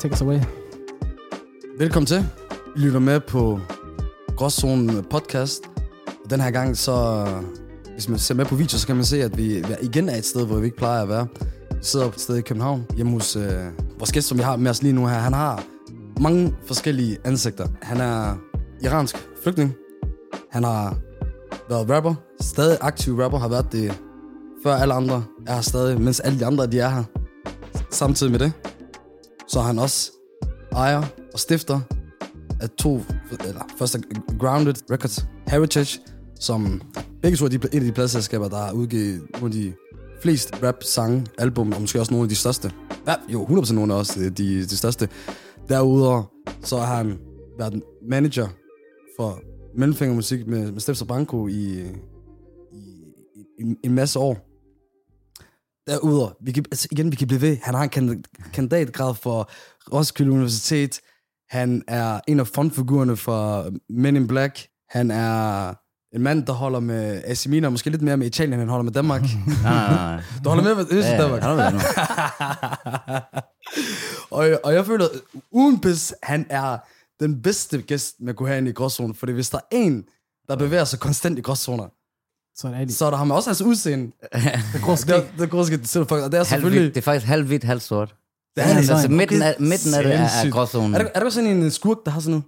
take us away. Velkommen til. I lytter med på Gråzonen podcast. Og den her gang, så øh, hvis man ser med på video, så kan man se, at vi igen er et sted, hvor vi ikke plejer at være. Vi sidder på et sted i København, hjemme hos øh, vores gæst, som vi har med os lige nu her. Han har mange forskellige ansigter. Han er iransk flygtning. Han har været rapper, stadig aktiv rapper, har været det før alle andre er her stadig, mens alle de andre de er her. Samtidig med det, så er han også ejer og stifter af to, eller først Grounded Records Heritage, som begge to er de, et af de pladselskaber, der har udgivet nogle af de flest rap-sange, album, og måske også nogle af de største. Ja, jo, 100% nogle af også øh, de, de største. Derudover så har han været manager for Mellemfingermusik med, med Steps og Banco i, i, i, en masse år. Derudover, vi kan, altså igen, vi kan blive ved. Han har en kandidatgrad for Roskilde Universitet. Han er en af frontfigurerne for Men in Black. Han er en mand, der holder med AC Milan, måske lidt mere med Italien, end han holder med Danmark. nej. Du holder med med Øst Ja, Danmark. med og, og jeg føler, uden pis, han er den bedste gæst, man kunne have ind i gråzonen. Fordi hvis der er en, der bevæger sig konstant i gråzoner, Så er det Ali. så er der ham også hans udseende. Det går Det, er- det er gråskigt, det, og det er selvfølgelig... det er faktisk halv hvidt, halv sort. Det er altså, løgn. midten, af, midten af det er, er gråzonen. Er der, er der sådan en skurk, der har sådan noget?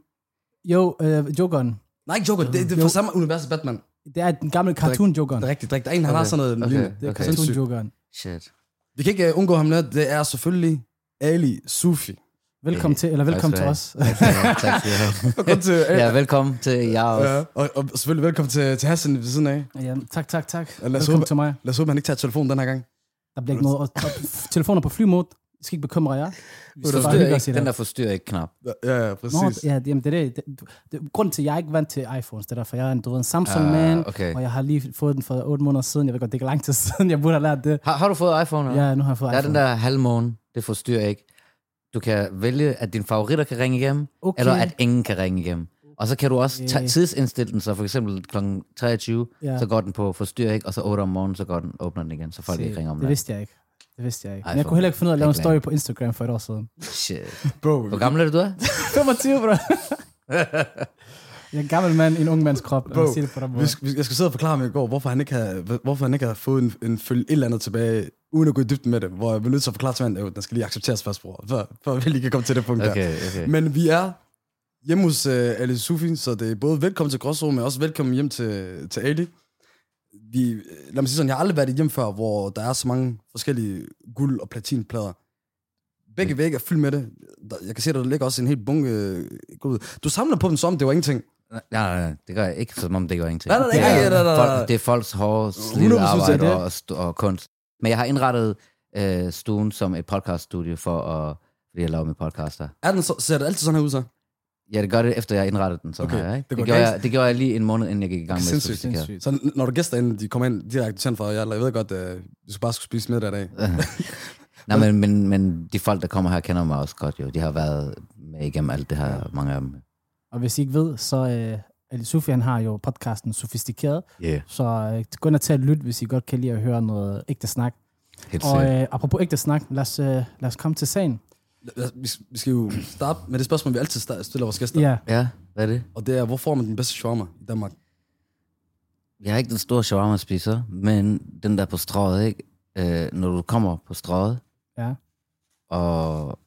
Jo, øh, Jokeren. Nej, ikke Joker, det, det er fra samme univers Batman. Det er den gamle cartoon Jokeren. Det er rigtigt, det er rigtigt. Der er en, han Okay, har sådan noget okay, lignende. Det er okay. cartoon Jokeren. Shit. Vi kan ikke uh, undgå ham lidt. Det er selvfølgelig Ali Sufi. Velkommen til, eller velkommen til os. Velkommen til, Ja, velkommen til jer også. ja, og, og selvfølgelig velkommen til, til Hassan ved siden af. Ja, tak, tak, tak. Ja, lad os Velkommen håbe- til mig. Lad os håbe, han ikke tager telefonen den her gang. Der bliver ikke noget. Og, og, telefoner på flymode. I skal ikke bekymre jer. Vi skal bare ikke, den der forstyrrer ikke knap. Ja, ja, Nå, præcis. ja, jamen, det er det. det, det grunden til, at jeg er ikke vant til iPhones, det er derfor, jeg er en, du ved, en Samsung Ah, man, okay. og jeg har lige fået den for 8 måneder siden. Jeg ved godt, det er lang tid siden, jeg burde have lært det. Har, har du fået iPhone? eller? Ja, nu har jeg fået Der er iPhone. den der halvmåne, det forstyrrer ikke. Du kan vælge, at dine favoritter kan ringe igennem, Okay. eller at ingen kan ringe igennem. Og så kan du også Okay. okay. tidsindstille den, så for eksempel kl. 23, Ja. så går den på forstyr ikke, og så 8 om morgenen, så går den, åbner den igen, så folk Se, ikke ringer om Det det. vidste jeg ikke. Det vidste jeg ikke. Men jeg kunne heller ikke finde ud af at lave en story på Instagram for et år siden. Shit. Bro, Hvor gammel er det, du er? 25, bro. jeg er en gammel mand i en ung mands krop. Bro, det på den vi, jeg skal sidde og forklare mig i går, hvorfor han ikke har, hvorfor han ikke har fået en, en følge et eller andet tilbage, uden at gå i dybden med det, hvor jeg bliver nødt til at forklare til manden, at den skal lige accepteres først, bror, før, før vi lige kan komme til det punkt der. Okay, okay. Men vi er hjemme hos uh, Ali Sufi, så det er både velkommen til Gråzone, men også velkommen hjem til, til Ali. Vi, øh, lad mig sige sådan, jeg har aldrig været i hjem før, hvor der er så mange forskellige guld- og platinplader. Begge vægge er fyldt med det. Jeg kan se, at der ligger også en helt bunke. Du samler på dem som, om det var ingenting. Nej, nej, nej, det gør jeg ikke, som om det gør ingenting. Nej, nej, nej, det, er, nej, nej, nej. Folk, det er folks hårde, 100% slidte er arbejde det. og, og kunst. Men jeg har indrettet øh, stuen som et podcaststudie for at, fordi jeg laver min podcast der. Er den så, ser det altid sådan her ud så? Ja, det gør det, efter jeg indrettede den sådan Okay, her. Ikke? det Det, går det, gjorde jeg, det gjorde jeg lige en måned, inden jeg gik i gang med Sindssygt. Sindssygt. Så når du gæster ind, de kommer ind direkte tændt for jer, jeg ved godt, at du bare skulle spise middag i dag. Nej, men, men, men de folk, der kommer her, kender mig også godt jo. De har været med igennem alt det her, mange af dem. Og hvis I ikke ved, så øh, Ali Sufi, han har jo podcasten Sofistikeret. Yeah, Så øh, gå ind og tage et lyt, hvis I godt kan lide at høre noget ægte snak. helt Og øh, apropos ægte snak, lad os, øh, lad os komme til sagen. Vi, skal jo starte med det spørgsmål, vi altid stiller vores gæster. Ja, Ja, hvad er det? Og det er, hvor får man den bedste shawarma i Danmark? Jeg er ikke den store shawarma-spiser, men den der på strået, ikke? Øh, når du kommer på strået, ja, og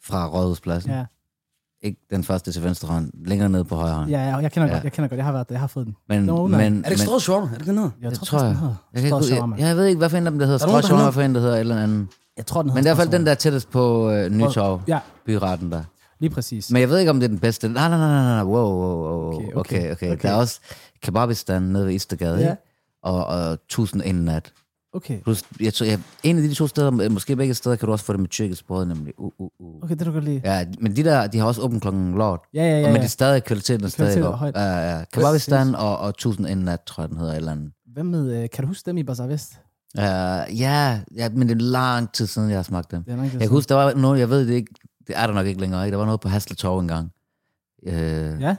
fra Rådhuspladsen, ja. Ikke den første til venstre hånd, længere ned på højre hånd. Ja, ja, og jeg kender Ja. godt, jeg kender godt, jeg har været der, jeg har fået den. Men, Nå, men, Er det ikke shawarma? Er det ikke noget? Jeg, Det tror, jeg. jeg, kan ikke, jeg, jeg ved ikke, hvad for en af dem, der hedder Er strøg shawarma, hvad for en, der hedder et eller andet. Jeg tror, den hedder Men det er i hvert fald den, der er tættest på øh, Nytorv, Ja, byretten der. lige præcis. Men jeg ved ikke, om det er den bedste. Nej, nej, nej, nej, nej. Wow, wow, wow. Okay, Okay, okay, okay. okay. Der er også kebabistan nede ved Istergade, Ja. ja. og, og tusind en nat. Okay, Plus, jeg tror, jeg, en af de to steder, måske begge steder, kan du også få det med tyrkisk brød, nemlig. Uh, uh, uh. okay, det du godt lide. Ja, men de der, de har også åbent klokken lort. Ja, ja, ja. Men det er stadig kvaliteten er stadig op. højt. Ja, ja. Kebabistan og, og tusind en nat, tror jeg, den hedder, eller andet. Hvem med, øh, kan du huske dem i Bazaar Vest? Uh, ja, ja, men det er lang tid siden, jeg har smagt dem. Det er Jeg kan huske, der var noget, jeg ved det ikke, det er der nok ikke længere, ikke? Der var noget på Hasle Torv engang. Uh, Ja,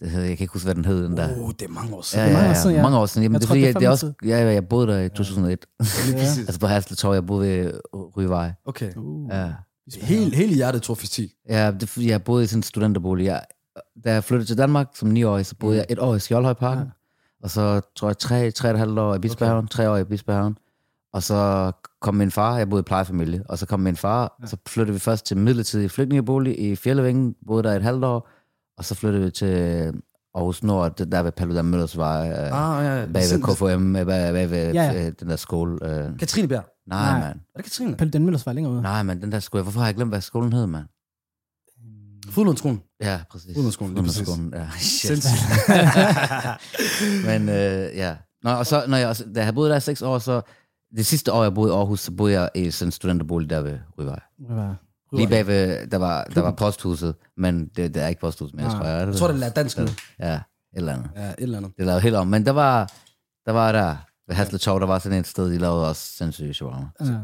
det hed, jeg kan ikke huske, hvad den hed, den der. Oh, det er mange år siden. Ja, Det er ja, mange år ja, siden, ja. mange år siden. Jamen, Jeg det er tror, fordi, det er jeg, det er også, ja, ja, jeg boede der i 2001. Lige præcis. Altså på Hasle Torv, jeg boede ved Ryvej. Okay. Uh. Ja. Helt, helt i hjertet Torfis 10. Ja, det, fordi, jeg boede i sådan en studenterbolig. Jeg, da jeg flyttede til Danmark som 9-årig, så boede jeg et år i Skjoldhøjparken. Ja. Ja. Og så tror jeg tre, tre og et halvt år i Bispehaven, okay. tre år i Bispehaven. Og så kom min far, jeg boede i plejefamilie, og så kom min far, ja. så flyttede vi først til midlertidig flygtningebolig i Fjellevingen, boede der et halvt år, og så flyttede vi til Aarhus Nord, der ved Paludan Møllers Vej, øh, Ah, ja, ja. bag ved KFM, øh, bag, bag ved Ja, ja, ja. den der skole. Øh, Katrinebjerg. nej, Nej. mand. Er det Katrine? Pelle den Møllers var længere ude. Nej, mand, den der skole. Hvorfor har jeg glemt, hvad skolen hed, mand? Fodlundsskolen. Ja, præcis. Præcis. Udenrigsskolen, ja. Shit. Men øh, ja. Nå, og så, når jeg, da jeg boede der i seks år, så det sidste år, jeg boede i Aarhus, så boede jeg i sådan en studenterbolig der ved Ryvej. Det Lige bagved, der var, der var posthuset, men det, det er ikke posthuset mere, Nej. tror jeg. Jeg tror, det er dansk nu. Ja, et eller andet. Ja, et eller andet. Det lavede helt om. Men der var, der var der, ved Hasle Torv, der var sådan et sted, de lavede også sindssyge shawarma. ja.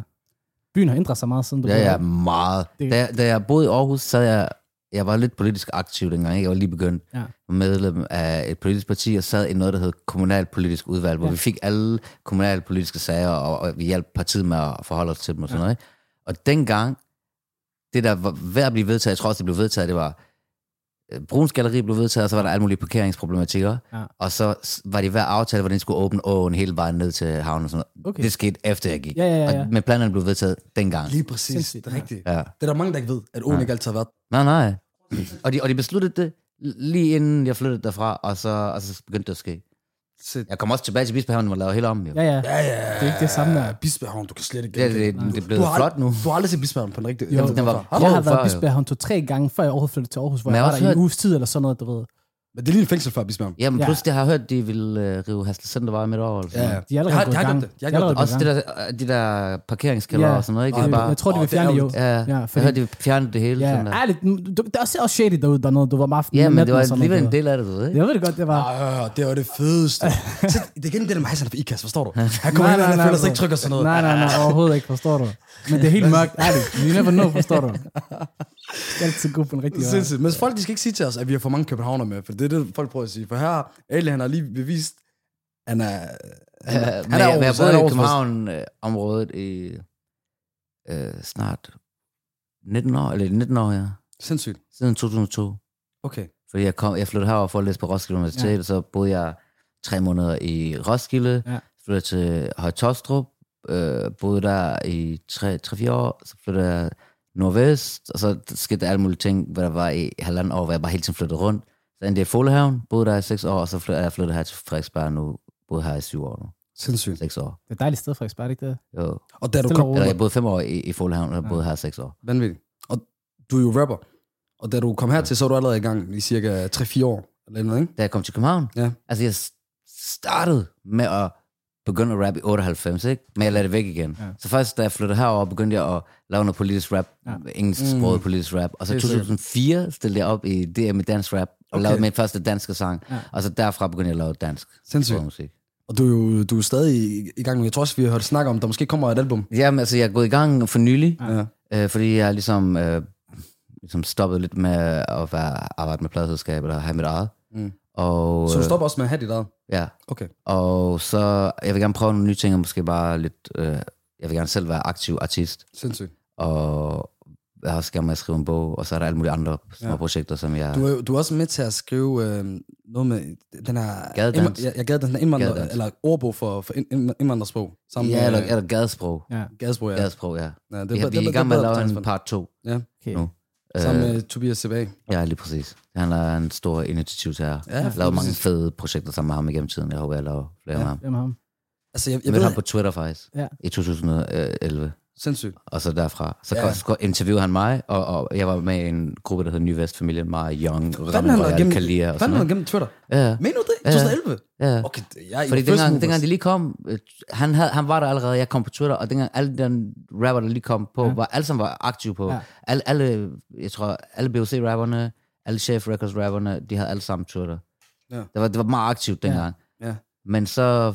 Byen har ændret sig meget siden du Ja, ja, der. meget. Det- Da, jeg- da jeg boede i Aarhus, så jeg, jeg var lidt politisk aktiv dengang. ikke? Jeg var lige begyndt Ja. medlem af et politisk parti og sad i noget, der hed kommunalpolitisk udvalg, hvor Ja. vi fik alle kommunalpolitiske sager, og, og vi hjalp partiet med at forholde os til dem og sådan Ja. noget. ikke? Og dengang, det der var ved at blive vedtaget, jeg tror også, det blev vedtaget, det var, øh, Bruns Galleri blev vedtaget, og så var der alle mulige parkeringsproblematikker. Ja. Og så var de hver aftale, hvordan de skulle åbne åen hele vejen ned til havnen og sådan noget. Okay. Det skete efter jeg gik. Ja, ja, ja, ja. Og, men planerne blev vedtaget dengang. Lige præcis. Sindssygt, Det er rigtigt. Ja. Det er der mange, der ikke ved, at åen Nej. ikke altid har været. Nej, nej. Og de, og de besluttede det lige inden jeg flyttede derfra, og så, og så begyndte det at ske. Sæt. Jeg kom også tilbage til Bispehaven og lavede helt om. Jo. Ja, ja. Ja, ja. Det er ikke det samme der. Bispehavn, du kan slet ikke... Det, det, det, det er blevet du flot nu. Du har aldrig set Bispehavn på den rigtige... Jo, den var- Har Jeg du? har været i Bispehavn to-tre gange, før jeg overhovedet flyttede til Aarhus, hvor jeg jeg var der i en uges tid eller sådan noget, du ved. Men det er lige en fængsel før Bispehavn. Ja, men Ja. pludselig har jeg hørt, de ville øh, rive Hasle Centervej midt over. Eller sådan Ja, ja. De er allerede Jeg har- gået jeg i gang. gjort det. Jeg har gjort det. Også det der, de der parkeringskælder Ja. og sådan noget, ikke? Det er det- bare, Jeg tror, de vil det er fjerne det jo. ja, Ja, jeg fordi- hørte, de fjernede det hele. Ja, Sådan der. ærligt, du, der er også shady derude, dernede. Du var om aftenen. ja, men det var alligevel en del af det, du ved, ikke? Jeg ved det godt, det var... Ja, ja, det var det fedeste. Så, det er igen det der med, at han er for ikast, forstår du? Han kommer ind, og han føler sig ikke tryg og sådan noget. Nej, nej, nej, overhovedet ikke, forstår du. Men det er helt mørkt, ærligt. You never know, forstår du. Det er altid god på en rigtig Det er vej. sindssygt. Men folk, de skal ikke sige til os, at vi har for mange københavner med, for det er det, folk prøver at sige. For her, har Ali, han har lige bevist, han er... Han, Ja, han jeg, jeg Aarhus, han boede er i. København-området i øh, snart 19 år, eller 19 år, ja. Sindssygt. Siden 2002. Okay. Fordi jeg, kom, jeg flyttede herover for at læse på Roskilde Universitet, Ja. og så boede jeg tre måneder i Roskilde, ja. flyttede til Højtostrup, øh, boede der i 3-4 år, så flyttede jeg nordvest, og så skete der alle mulige ting, hvad der var i halvanden år, hvor jeg bare hele tiden flyttede rundt. Så endte jeg i Folehaven, boede der i 6 år, og så flyttede jeg flyttet her til Frederiksberg nu, boede her i 7 år nu. Sindssygt. 6 år. Det er et dejligt sted, Frederiksberg, er det ikke det? Jo. Og da du kom... Eller jeg boede 5 år i, i Folehaven, og jeg boede her i 6 år. Vanvittigt. Og du er jo rapper. Og da du kom hertil, så var du allerede i gang i cirka 3-4 år. Eller noget, ikke? Da jeg kom til København, Ja. altså jeg startede med at begynde at rappe i 98, ikke? Men jeg lagde det væk igen. Ja. Så først, da jeg flyttede herover, begyndte jeg at lave noget politisk rap, Ja. engelsksproget mm. politisk rap. Og så i Det er sikkert. 2004 stillede jeg op i DM i dansk rap, og Okay. lavede min første danske sang. Ja. Og så derfra begyndte jeg at lave dansk Sindssygt. musik. Og du er jo du er stadig i, i gang med, jeg tror også, vi har hørt snak om, der måske kommer et album. Jamen, altså, jeg er gået i gang for nylig, Ja. øh, fordi jeg ligesom, øh, ligesom stoppet lidt med at være, arbejde med pladselskab eller have mit eget. Mm. Og, Så du øh, stopper også med at have dit eget? Ja, Okay. Og så, jeg vil gerne prøve nogle nye ting, og måske bare lidt, øh, jeg vil gerne selv være aktiv artist, Sindssygt. og jeg har også gerne med at skrive en bog, og så er der alle mulige andre små Ja. ja. projekter, som jeg... Du er, du er også med til at skrive øh, noget med den her... Gadedans. Ja, jeg gad den her indvandrer, Gadedans. eller ordbog for, for ind- ind- indvandrersprog. Sammen ja, eller, med eller gadesprog. Ja, Gadesprog, ja. Ja. Gadesprog, ja. ja det, Vi, har, det- vi er i gang med at lave en part 2 okay. nu. Sammen Øh, med Tobias Sebag. Ja, lige præcis. Han er en stor initiativtager. Ja, Jeg har lavet mange fede projekter sammen med ham igennem tiden. Jeg håber, jeg laver flere Ja. med ham. Er ham? Altså, jeg, Jeg jeg mødte ved, ham på Twitter faktisk, Ja. i 2011. sindssygt. Og så derfra, så Ja. ja. så interviewede han mig, og, og jeg var med i en gruppe, der hed Ny Vestfamilien, meget young, Ramen Royal, Kalia og sådan noget. gennem Twitter? Ja, Mener du det? Ja. 2011? ja. Okay, jeg Fordi dengang, dengang de lige kom, øh, han, havde, han var der allerede, jeg kom på Twitter, og dengang alle den rapper, der lige kom på, Ja. ja. var, alle sammen var aktive på. Ja. Ja. Alle, alle, jeg tror, alle BOC-rapperne, alle Chef Records-rapperne, de havde alle sammen Twitter. Ja. Det, var, det var meget aktivt dengang. Ja. Men så,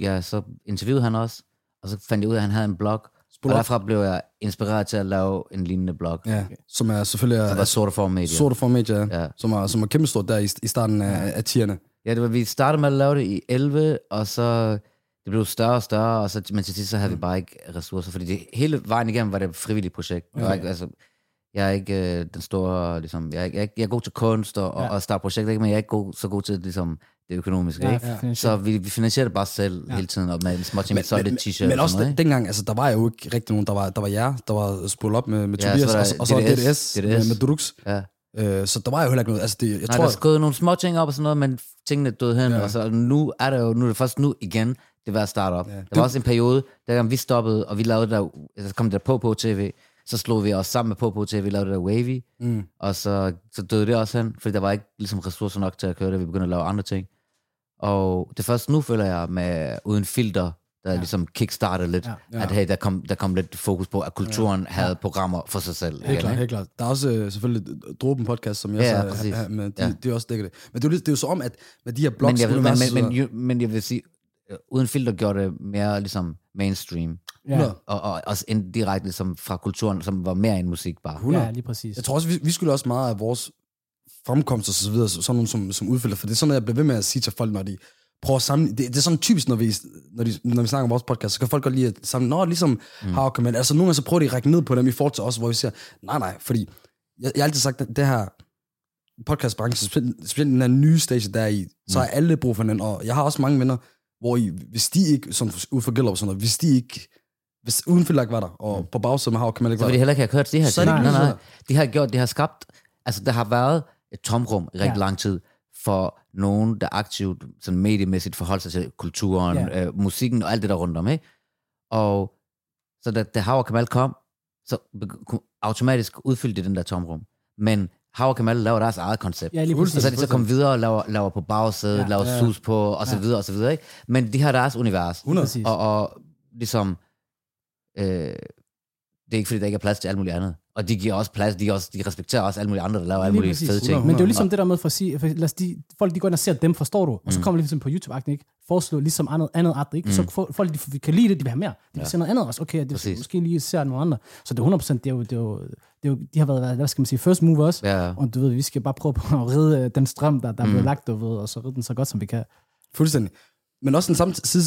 ja, så interviewede han også, og så fandt jeg ud af, at han havde en blog, Spol og derfra blev jeg inspireret til at lave en lignende blog. Ja, som er selvfølgelig er, var Sort Form Media. sorte for media, ja. Som er, som er kæmpestort der i, i starten af, af 10'erne. Ja, det var, vi startede med at lave det i 11, og så det blev større og større, og så, men til sidst så havde vi bare ikke ressourcer, fordi det, hele vejen igennem var det et frivilligt projekt. Jeg, var ikke, altså, jeg er ikke øh, den store, ligesom, jeg er, jeg, jeg er god til kunst og, ja. og starte projekter, men jeg er ikke god, så god til ligesom, det økonomiske. Ja, ikke? ja. Så vi, vi finansierer det bare selv ja. hele tiden, og med små ting, Men, så er det men, t-shirt men og også noget, dengang, altså, der var jo ikke rigtig nogen. Der var, der var jer, der var spurgt op med, med Ja, Tobias, så og, og så var DDS, DDS, DDS. Med, med Durux. Ja. Øh, så der var jo heller ikke noget. Altså, det, jeg Nej, tror, der er skåret nogle små ting op og sådan noget, men tingene døde hen, Ja. og så nu er det jo, nu er det først nu igen, det var at starte op. Ja. Der Det- var også en periode, der vi stoppede, og vi lavede der, så kom der på på tv, så slog vi os sammen med på på tv, vi lavede det der Wavy, mm, og så, så døde det også hen, fordi der var ikke ligesom ressourcer nok til at køre det, vi begyndte at lave andre ting. Og det første nu føler jeg med uden filter, der ja. ligesom kickstartede lidt, Ja. ja. at hey, der, kom, der kom lidt fokus på, at kulturen ja. havde programmer for sig selv. helt klart, helt klart. Der er også øh, selvfølgelig Dråben podcast, som jeg Ja, så, ja, har- med, de, Ja. det er også dækker det. Men det er, jo, det er jo så om, at med de her blogs, men, jeg, ved- men, men, men, jo- men jeg vil sige, øh, uden filter gjorde det mere ligesom mainstream. Ja, Og, og også indirekte ligesom fra kulturen, som var mere end musik bare. 100. ja lige præcis. Jeg tror også, vi, vi skulle også meget af vores fremkomst og så videre, så- sådan nogle som, som udfælder, for det er sådan jeg bliver ved med at sige til folk, når de prøver at samle, det, det er sådan typisk, når vi, når, de, når vi snakker om vores podcast, så kan folk godt lide at samle, nå, ligesom mm. Can Man, altså nogle gange så prøver de at række ned på dem i forhold til os, hvor vi siger, nej, nej, fordi jeg, jeg har altid sagt, at det her podcastbranche, specielt den her nye stage, der er i, så er alle brug for hinanden, og jeg har også mange venner, hvor I, hvis de ikke, sådan ud for Gellerup sådan noget, hvis de ikke, hvis uden ikke var der, og på bagsiden med Can Man ikke Så var vil de heller ikke have kørt det her Så det Nej, nej. noget. De har gjort, det har skabt, altså der har været et tomrum i rigtig Ja. lang tid for nogen, der aktivt, sådan mediemæssigt forholder sig til kulturen, Ja. øh, musikken og alt det der rundt om, ikke? Og så da, da og Kamal kom, så automatisk udfyldte de den der tomrum. Men og Kamal laver deres eget koncept. Ja, lige Og præcis. så er de så kommet videre og laver, laver på bagsædet, Ja. ja, laver Ja. sus på, og så Ja. videre, og så videre, ikke? Men de har deres univers. 100. Præcis. Og, og ligesom, øh, det er ikke fordi, der ikke er plads til alt muligt andet. Og de giver også plads, de, også, de respekterer også alle mulige andre, der laver alle Lige mulige fede ting. Men det er jo ligesom det der med for at sige, for lad os de, folk de går ind og ser dem, forstår du, og så Mm. kommer de ligesom på YouTube, ikke? Foreslå ligesom andet, andet art, ikke? Så for, folk de, kan lide det, de vil have mere. De vil Ja. se noget andet også. Okay, de Præcis. måske lige ser nogle andre. Så det er 100%, det er jo, det er jo, det er jo de har været, hvad skal man sige, first mover også. Ja, Og du ved, vi skal bare prøve på at ride øh, den strøm, der, der Mm. bliver lagt, du ved, og så ride den så godt, som vi kan. Fuldstændig. Men også den samme tid,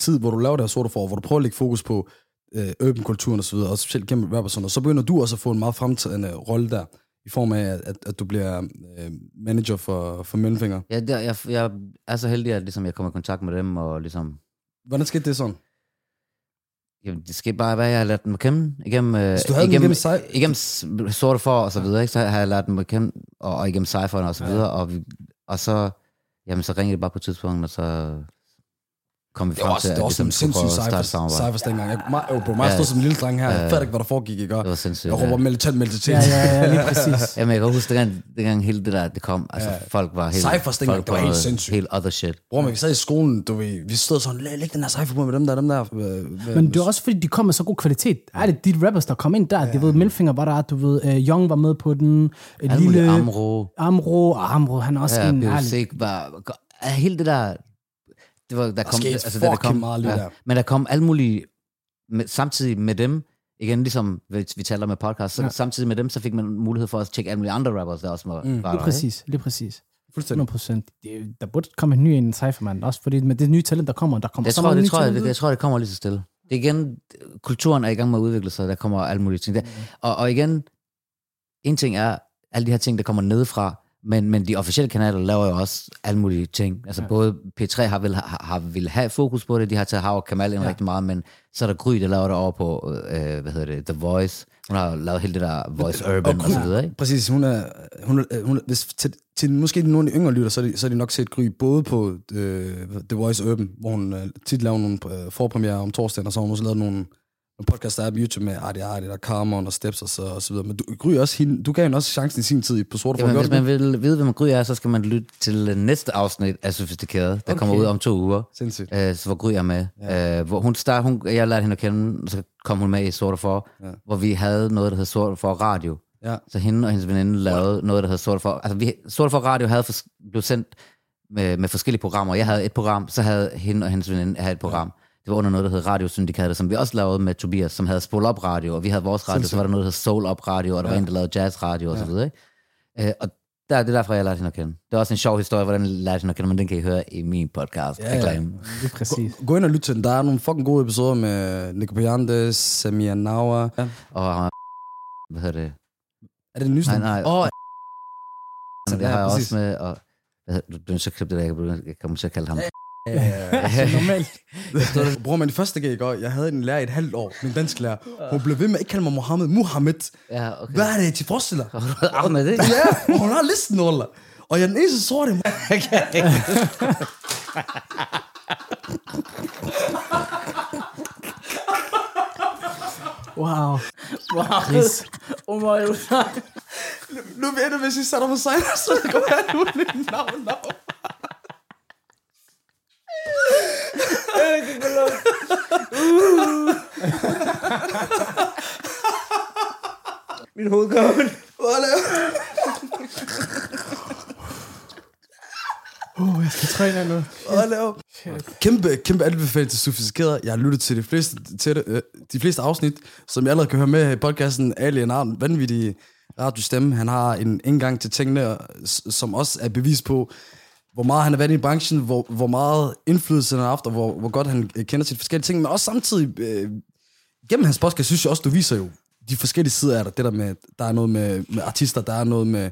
tid hvor du laver det her sorte for, hvor du prøver at lægge fokus på øh, urban kulturen og så videre, og specielt gennem rap og sådan noget, så begynder du også at få en meget fremtrædende rolle der, i form af, at, at, du bliver øh, manager for, for Mellemfinger. ja der, jeg, jeg er så heldig, at ligesom, jeg kommer i kontakt med dem, og ligesom, Hvordan skete det sådan? jamen, det skal bare at jeg har lært dem at kende igennem, øh, Så du havde igennem, igennem igennem sorte for og så videre, ikke? så har jeg lært dem at kende, og, og igennem cypheren og så Ja. videre, og, vi, og så, jamen, så ringede det bare på et tidspunkt, og så kom vi Det frem var også, til, det var at også en ligesom, skulle sindssyg prøve at starte cyphers, cyphers dengang. Jeg, mig, jo, bro, mig Ja. stod som en lille dreng her. Jeg Ja. fatter ikke, hvad der foregik, ikke? Og Det var sindssygt. Jeg råber militant meloditet. Ja, ja, ja, lige præcis. Jamen, jeg kan huske, dengang, dengang hele det der, det kom, altså Ja. folk var helt... Cyphers dengang, det var helt sindssygt. Helt other shit. Bror, man sige i skolen, du ved, vi stod sådan, læg, den her cypher på med dem der, dem der. Men det er også fordi, de kom med så god kvalitet. Er det de rappers, der kom ind der? Ja. Du ved, Melfinger var der, du ved, uh, Young var med på den. Uh, lille Amro, Amro, Amro, han er også ja, en. Biosik var... Hele det der... Det var, der kom, altså, der fucking kom, meget lige der. Men der kom alle mulige... Med, samtidig med dem, igen ligesom vi, vi taler med podcast, så Ja. ja. samtidig med dem, så fik man mulighed for at tjekke alle mulige andre rappers, der også var, Mm. mm. var Lige der. præcis, lige præcis. Fuldstændig. 100 procent. Der burde komme en ny en Cypherman, også fordi med det nye talent, der kommer, der kommer Det så tror, mange jeg, nye det, tror jeg, det, jeg tror, det kommer lige så stille. Det er igen, kulturen er i gang med at udvikle sig, der kommer alle mulige ting. Der. Og, og igen, en ting er alle de her ting, der kommer nedefra, men, men de officielle kanaler laver jo også alle mulige ting. Altså Ja. både P3 har vil, har, har vil have fokus på det, de har taget Hav og Kamal ind Ja. rigtig meget, men så er der Gry, der laver det over på, øh, hvad hedder det, The Voice. Hun har lavet hele det der Voice Urban og, Gry- så videre, ikke? Præcis, hun er, hun er, hun hvis, til, til, måske nogle af de yngre lytter, så er de, så er de nok set Gry både på øh, The Voice Urban, hvor hun øh, tit laver nogle øh, forpremiere om torsdagen, og så har hun også lavet nogle, nogle podcast, der på YouTube med Artie Artie, der Carmon og Steps og så, og så videre. Men du, Gry også hende, du gav hende også chancen i sin tid på Sorte for Jamen, hvis man vil vide, hvem Gry er, så skal man lytte til øh, næste afsnit af Sofistikeret, der Okay. kommer ud om to uger. Sindssygt. øh, så hvor Gry er med. Ja. Ja. Øh, hvor hun start, hun, jeg lærte hende at kende, og så kom hun med i Sorte For, Ja. ja. hvor vi havde noget, der hed Sorte For Radio. Ja. Så hende og hendes veninde lavede noget, der hed Sorte For. Altså, vi, Sorte For Radio havde fors- blev sendt med, med forskellige programmer. Jeg havde et program, så havde hende og hendes veninde havde et program. Det var under noget, der hed Radiosyndikatet, som vi også lavede med Tobias, som havde Spol Up Radio, og vi havde vores radio, Sindssygt. så var der noget, der hed Soul Up Radio, og der Ja. var en, der lavede Jazz Radio, og så Ja. videre. Ikke? Øh, og Der, det er derfor, jeg lærte hende at kende. Det er også en sjov historie, hvordan jeg lærte hende at kende, men den kan I høre i min podcast. Ja, ja. Det er præcis. Gå, gå ind og lyt til den. Der er nogle fucking gode episoder med Nico Piandes, Samia Nawa. Ja. Og hvad hedder det? Er det nyeste? Nej, nej. Åh, det ja, har jeg præcis. også med, og du, du er så klippe det der, jeg kan- jeg kommer til at kalde ham. ja. Normalt. Bror, men i første gang jeg havde en lærer i et halvt år, min dansk lærer. Hun blev ved med at ikke kalde mig Mohammed. Muhammed. Ja, okay. Hvad er det, til forestiller? Ahmed, ikke? Ja, hun har listen, Wallah. Og jeg er den eneste sorte. Wow. Wow. Chris. Oh my god. Nu ved jeg, hvis I sætter mig sejler, så går alt muligt navn, navn. Min hoved går ondt. Wallah. Uh, jeg skal træne nu. Wallah. Kæmpe, kæmpe anbefaling til Sofistikeret. Jeg har lyttet til de fleste, til det, øh, de fleste afsnit, som jeg allerede kan høre med her i podcasten. Ali er en vanvittig radiostemme. Han har en indgang til tingene, som også er bevis på, hvor meget han er været i branchen, hvor, hvor meget indflydelse han har haft, og hvor, hvor godt han øh, kender til de forskellige ting. Men også samtidig, øh, gennem hans podcast, synes jeg også, du viser jo de forskellige sider af dig. Det der med, der er noget med, med artister, der er noget med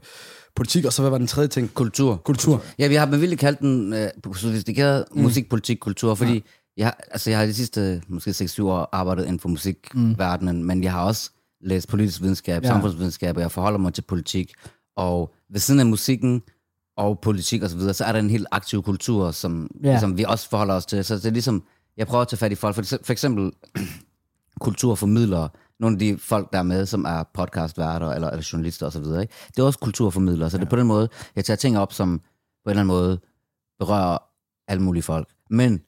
politik, og så hvad var den tredje ting? Kultur. Kultur. Ja, vi har med vildt kaldt den øh, sofistikeret mm. musikpolitik, kultur, fordi ja. jeg, har- altså, jeg har de sidste måske 6-7 år arbejdet inden for musikverdenen, mm. men jeg har også læst politisk videnskab, ja. samfundsvidenskab, og jeg forholder mig til politik. Og ved siden af musikken og politik og så videre, så er der en helt aktiv kultur, som, ja. ligesom, vi også forholder os til. Så det er ligesom, jeg prøver at tage fat i folk, for, for eksempel kulturformidlere, nogle af de folk, der er med, som er podcastværter eller, eller journalister osv., ikke? det er også kulturformidlere, så ja. det er på den måde, jeg tager ting op, som på en eller anden måde berører alle mulige folk. Men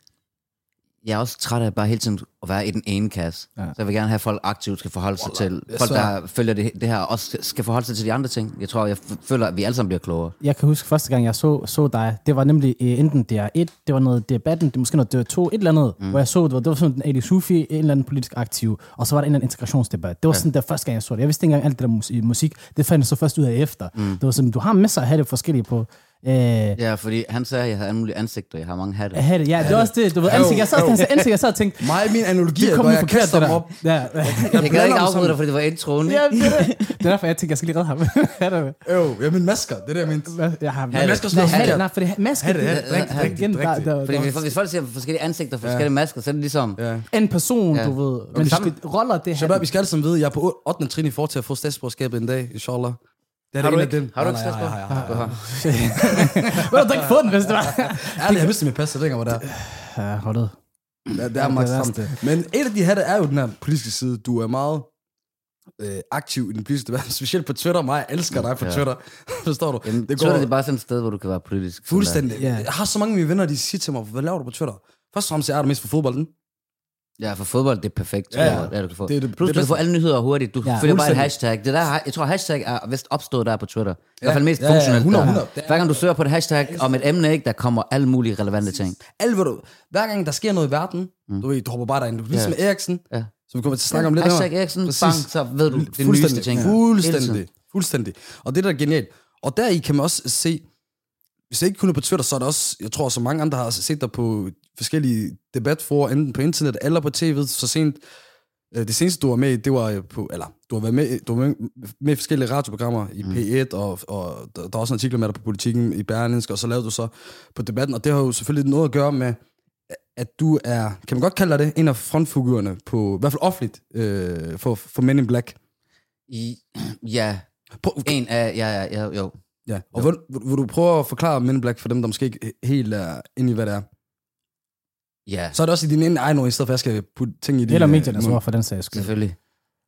jeg er også træt af bare hele tiden at være i den ene kasse. Ja. Ja. Så jeg vil gerne have, at folk aktivt skal forholde sig til, jeg folk, der følger det, det her, også skal forholde sig til de andre ting. Jeg tror, jeg føler, at vi alle sammen bliver klogere. Jeg kan huske første gang, jeg så, så dig, det var nemlig øh, enten DR1, det var noget debatten, det var måske noget DR2, et eller andet, mm. hvor jeg så, det var, det var sådan en Ali Sufi, en eller anden politisk aktiv, og så var der en eller anden integrationsdebat. Det var sådan der første gang, jeg så det. Jeg vidste ikke engang alt det der mus- musik, det fandt jeg så først ud af efter. Mm. Det var sådan, du har masser af hatte forskellige på. Øh, Ja, fordi han sagde, at jeg havde alle mulige ansigter, jeg har mange hatte. hatte, ja, det var også det. Du ved, ansigt, jeg sad, han sagde ansigt, jeg sad og tænkte, Mig og min analogi, det kom jeg forkert, kaster det dem der. op. Ja, Jeg kan blander ikke afbryde dig, fordi det var introen. ja, det, er det. er derfor, jeg tænkte, jeg skal lige redde ham. Øv, jeg er min masker, det er det, jeg mente. Jeg har Men masker hatte, forkert. nej, for det maske, Hatte, det- hatte, det- rigtigt, det- rigtigt, igen, der- rigtigt. der- Fordi der- hvis, folk ser forskellige ansigter, forskellige masker, så er det ligesom... En person, du ved. Men roller det her. Shabab, vi skal alle sammen vide, jeg er på 8. trin i forhold til at få statsborgerskabet en dag, inshallah. Det er Har du ikke? dem. Har du ikke nej, nej, nej. Vil du ikke få den, hvis det var? Ærligt, jeg vidste mit pas, så det var der. Ja, holdet. Ja, det er det max værste. sammen. Men et af de hatte er jo den her politiske side. Du er meget øh, aktiv i den politiske debat, specielt på Twitter. Mig jeg elsker dig på Ja. Twitter. Forstår du? Jamen, det, går... det er bare sådan et sted, hvor du kan være politisk. Fuldstændig. Ja. Jeg har så mange af mine venner, de siger til mig, hvad laver du på Twitter? Først og fremmest er det mest for fodbolden. Der. Ja, for fodbold, det er perfekt. Ja, ja. er, du kan få. Det er det- Plus, det du kan få alle nyheder hurtigt. Du Ja, ja, følger bare et hashtag. Det der, jeg tror, hashtag er vist opstået der på Twitter. I Ja. hvert fald mest Ja, ja, ja, funktionelt. 100, der. 100. Det er- Hver gang du søger på et hashtag om et emne, ikke, der kommer alle mulige relevante ting. Alle, du, hver gang der sker noget i verden, mm. du ved, du hopper bare derind. Du er ligesom Ja. med Eriksen, Ja. som vi kommer til at snakke om lidt Hashtag her. Eriksen, bang, så ved du det nyeste Fuldstændig. ting. Hele Fuldstændig. Og det der er genialt. Og der i kan man også se, hvis ikke kun er på Twitter, så er der også, jeg tror, så mange andre har set dig på forskellige debatforer, enten på internet eller på tv, så sent. øh, Det seneste, du var med i, det var på, eller du har været med, du var med, med i forskellige radioprogrammer i mm. P1, og, og der, der er også en artikel med dig på politikken i Berlinsk, og så lavede du så på debatten, og det har jo selvfølgelig noget at gøre med, at du er, kan man godt kalde dig det, en af frontfigurerne på, i hvert fald offentligt, øh, for, for Men in Black. I, ja, Prøv, en af, ja, ja, ja, jo. Ja, og vil, vil du prøve at forklare Men in Black for dem, der måske ikke helt er inde i, hvad det er? Ja, Så er det også i din egen egen ord, i stedet for at jeg skal putte ting i din Eller øh, mediernes ord for den sags skyld. selvfølgelig.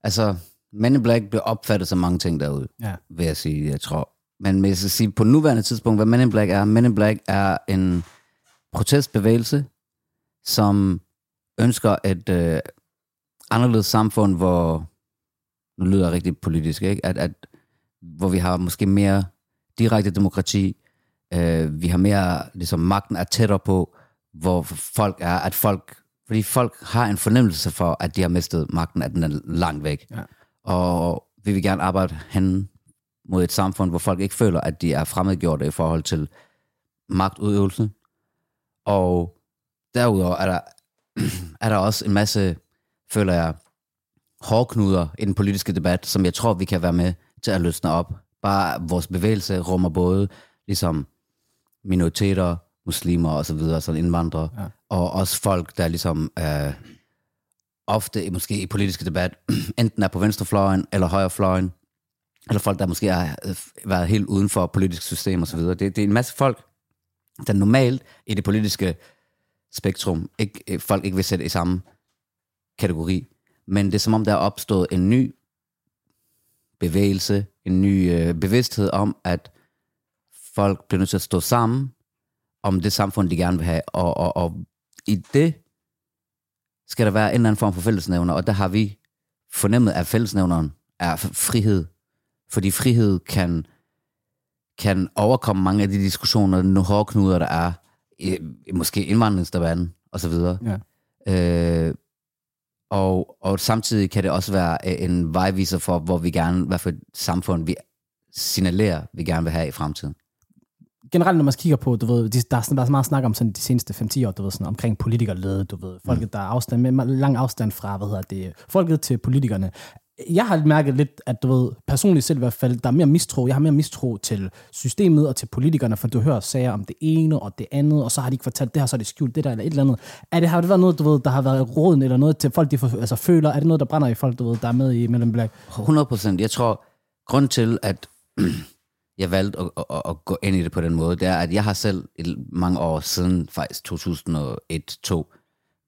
Altså, Men in Black bliver opfattet som mange ting derude. Ja. vil jeg sige, jeg tror. Men hvis jeg sige, på nuværende tidspunkt, hvad Men in Black er, Men in Black er en protestbevægelse, som ønsker et øh, anderledes samfund, hvor, nu lyder jeg rigtig politisk, ikke? At, at, hvor vi har måske mere direkte demokrati, øh, vi har mere, ligesom magten er tættere på, hvor folk er, at folk, fordi folk har en fornemmelse for, at de har mistet magten, at den er langt væk. Ja. Og vi vil gerne arbejde hen mod et samfund, hvor folk ikke føler, at de er fremmedgjorte i forhold til magtudøvelse. Og derudover er der, er der også en masse, føler jeg, hårdknuder i den politiske debat, som jeg tror, vi kan være med til at løsne op. Bare vores bevægelse rummer både ligesom minoriteter, muslimer og så videre, sådan indvandrere, ja. og også folk, der ligesom øh, ofte måske i politiske debat, enten er på venstrefløjen eller højrefløjen, eller folk, der måske har øh, været helt uden for politisk system og så videre. Det, det er en masse folk, der normalt i det politiske spektrum, ikke, øh, folk ikke vil sætte i samme kategori. Men det er som om, der er opstået en ny bevægelse, en ny øh, bevidsthed om, at folk bliver nødt til at stå sammen om det samfund, de gerne vil have. Og, og, og i det skal der være en eller anden form for fællesnævner, og der har vi fornemmet, at fællesnævneren er frihed. Fordi frihed kan, kan overkomme mange af de diskussioner, nogle hårdknuder, der er, i, i måske indvandringsdebatten og så videre. Ja. Øh, og, og samtidig kan det også være en vejviser for, hvor vi gerne, hvad for et samfund vi signalerer, vi gerne vil have i fremtiden. Generelt, når man kigger på, du ved, de, der, er, er så meget snak om sådan de seneste 5-10 år, du ved, sådan, omkring politikerlede, du ved, folket, mm. der er afstand, med lang afstand fra, hvad hedder det, folket til politikerne. Jeg har mærket lidt, at du ved, personligt selv i hvert fald, der er mere mistro, jeg har mere mistro til systemet og til politikerne, for du hører sager om det ene og det andet, og så har de ikke fortalt det her, så er det skjult det der, eller et eller andet. Er det, har det været noget, du ved, der har været råden, eller noget til folk, de for, altså, føler, er det noget, der brænder i folk, du ved, der er med i Mellem Black? 100 procent. Jeg tror, grund til, at jeg valgte at, at, at gå ind i det på den måde, det er, at jeg har selv i mange år siden, faktisk 2001-2,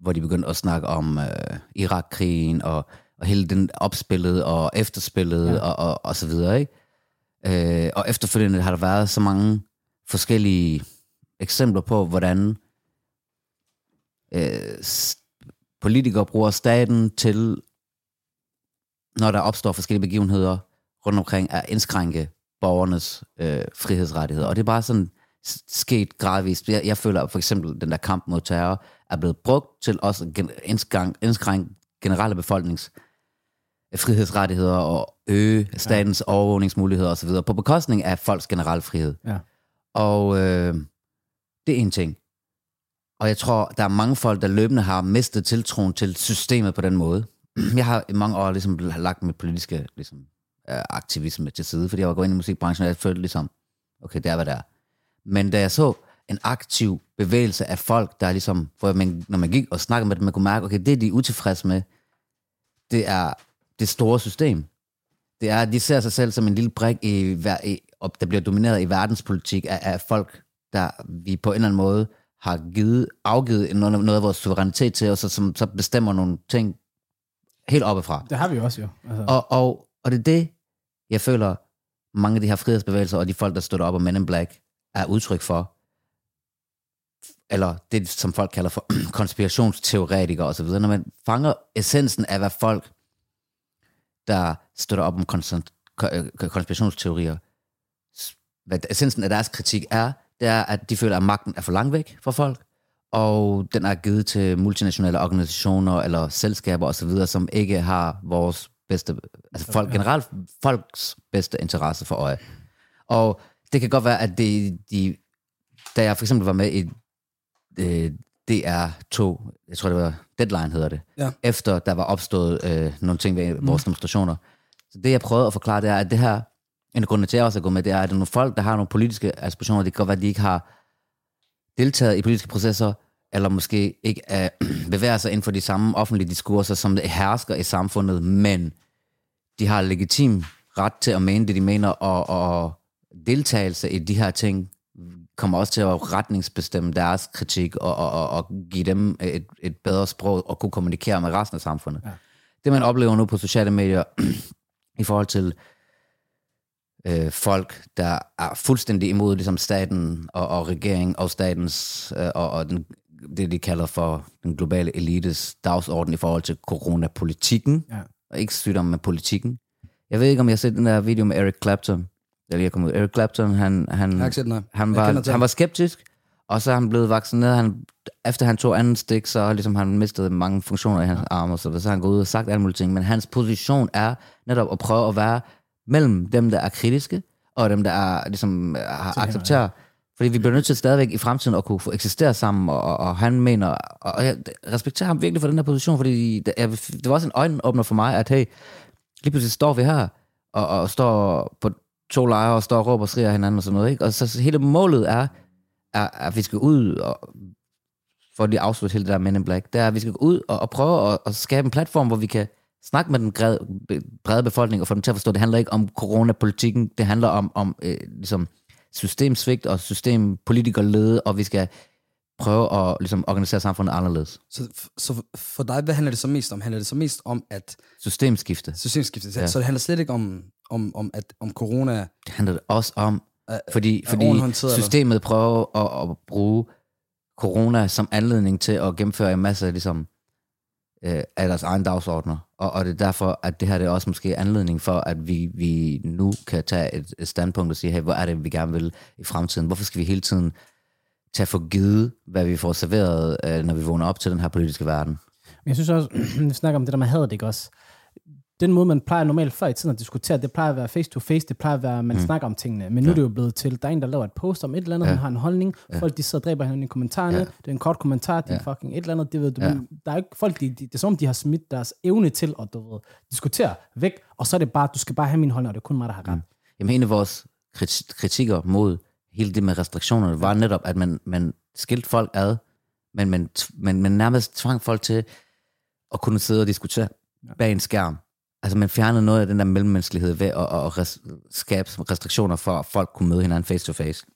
hvor de begyndte at snakke om øh, Irak-krigen og, og hele den opspillet og efterspillet ja. og, og, og så videre. Ikke? Øh, og efterfølgende har der været så mange forskellige eksempler på, hvordan øh, politikere bruger staten til, når der opstår forskellige begivenheder rundt omkring, at indskrænke borgernes øh, frihedsrettigheder. Og det er bare sådan sket gradvist. Jeg, jeg føler for eksempel, den der kamp mod terror er blevet brugt til også at indskrænke, generelle befolknings øh, frihedsrettigheder og øge statens ja. overvågningsmuligheder osv. på bekostning af folks generelle frihed. Ja. Og øh, det er en ting. Og jeg tror, der er mange folk, der løbende har mistet tiltroen til systemet på den måde. Jeg har i mange år ligesom lagt mit politiske ligesom, aktivisme til side, fordi jeg var gået ind i musikbranchen, og jeg følte ligesom, okay, det er, hvad det er. Men da jeg så en aktiv bevægelse af folk, der ligesom, hvor man, når man gik og snakkede med dem, man kunne mærke, okay, det de er utilfredse med, det er det store system. Det er, de ser sig selv som en lille brik, i, i, og der bliver domineret i verdenspolitik af, af folk, der vi på en eller anden måde har givet, afgivet noget, noget af vores suverænitet til, og så, som så bestemmer nogle ting helt oppefra. Det har vi også jo. Altså. Og, og, og det er det, jeg føler, mange af de her frihedsbevægelser og de folk, der støtter op om Men in Black, er udtryk for. Eller det, som folk kalder for konspirationsteoretikere osv. Når man fanger essensen af, hvad folk, der støtter op om konstant, øh, konspirationsteorier, hvad essensen af deres kritik er, det er, at de føler, at magten er for langt væk fra folk, og den er givet til multinationale organisationer eller selskaber osv., som ikke har vores bedste, altså folk, generelt folks bedste interesse for øje. Og det kan godt være, at det, de, da jeg for eksempel var med i øh, DR2, jeg tror det var Deadline hedder det, Ja. efter der var opstået øh, nogle ting ved vores demonstrationer. Så det jeg prøvede at forklare, det er, at det her, en af grundene til, at jeg også er gået med, det er, at der er nogle folk, der har nogle politiske aspirationer, det kan godt være, at de ikke har deltaget i politiske processer, eller måske ikke uh, bevæger sig inden for de samme offentlige diskurser, som det hersker i samfundet, men de har legitim ret til at mene det, de mener, og, og deltagelse i de her ting kommer også til at retningsbestemme deres kritik og, og, og, og give dem et, et bedre sprog og kunne kommunikere med resten af samfundet. Ja. Det man oplever nu på sociale medier i forhold til øh, folk, der er fuldstændig imod ligesom staten og, og regeringen og statens øh, og, og den, det, de kalder for den globale elites dagsorden i forhold til coronapolitikken. Ja. Og ikke sygdom, men politikken. Jeg ved ikke, om jeg har set den der video med Eric Clapton. Der lige er kommet ud. Eric Clapton, han, han, Jeg set han, var, han var skeptisk, og så er han blevet vaccineret. Han, efter han tog anden stik, så har ligesom han mistet mange funktioner i hans arme, og så, så har han gået ud og sagt alle mulige ting. Men hans position er netop at prøve at være mellem dem, der er kritiske, og dem, der er, ligesom, har accepterer. Fordi vi bliver nødt til stadigvæk i fremtiden at kunne få eksistere sammen, og, og, han mener, og jeg respekterer ham virkelig for den her position, fordi det, jeg, det var også en øjenåbner for mig, at hey, lige pludselig står vi her, og, og står på to lejre, og står og råber og skriger hinanden og sådan noget, ikke? Og så, så hele målet er, er, at vi skal ud og for lige at afslutte hele det der Men in Black, det er, at vi skal gå ud og, og prøve at, at skabe en platform, hvor vi kan snakke med den brede, brede befolkning og få dem til at forstå, at det handler ikke om coronapolitikken, det handler om, om øh, ligesom systemsvigt og systempolitikerlede, og vi skal prøve at ligesom, organisere samfundet anderledes. Så, så for dig, hvad handler det så mest om? Handler det så mest om at Systemskifte. systemskifte? Ja. Så det handler slet ikke om, om, om, at, om corona Det handler det også om, er, fordi, er fordi håndteret, eller? systemet prøver at, at bruge corona som anledning til at gennemføre en masse ligesom, øh, af deres egen dagsordner. Og, og det er derfor, at det her det er også måske anledning for, at vi, vi nu kan tage et, et standpunkt og sige, hey, hvor er det, vi gerne vil i fremtiden? Hvorfor skal vi hele tiden tage for givet, hvad vi får serveret, øh, når vi vågner op til den her politiske verden? Men jeg synes også, vi snakker om det der med hadet, ikke også? Den måde, man plejer normalt før i tiden at diskutere, det plejer at være face to face, det plejer at være, at man mm. snakker om tingene. Men nu er det jo blevet til, der er en, der laver et post om et eller andet, ja. Ja. han har en holdning, ja. folk de sidder og dræber hinanden i kommentarerne, Ja. ja. det er en kort kommentar, det er Ja. fucking et eller andet, det ved du. Ja. Ja. Der er ikke folk, de, de, det er som om, de har smidt deres evne til at du ved, diskutere væk, og så er det bare, du skal bare have min holdning, og det er kun mig, der har ret. Mm. Jamen, en af vores krit- kritikker mod hele det med restriktionerne, var netop, at man, man skilte folk ad, men man, man, man nærmest tvang folk til at kunne sidde og diskutere bag en skærm. Altså man fjernede noget af den der mellemmenneskelighed ved at, at res, skabe restriktioner for, at folk kunne møde hinanden face to face.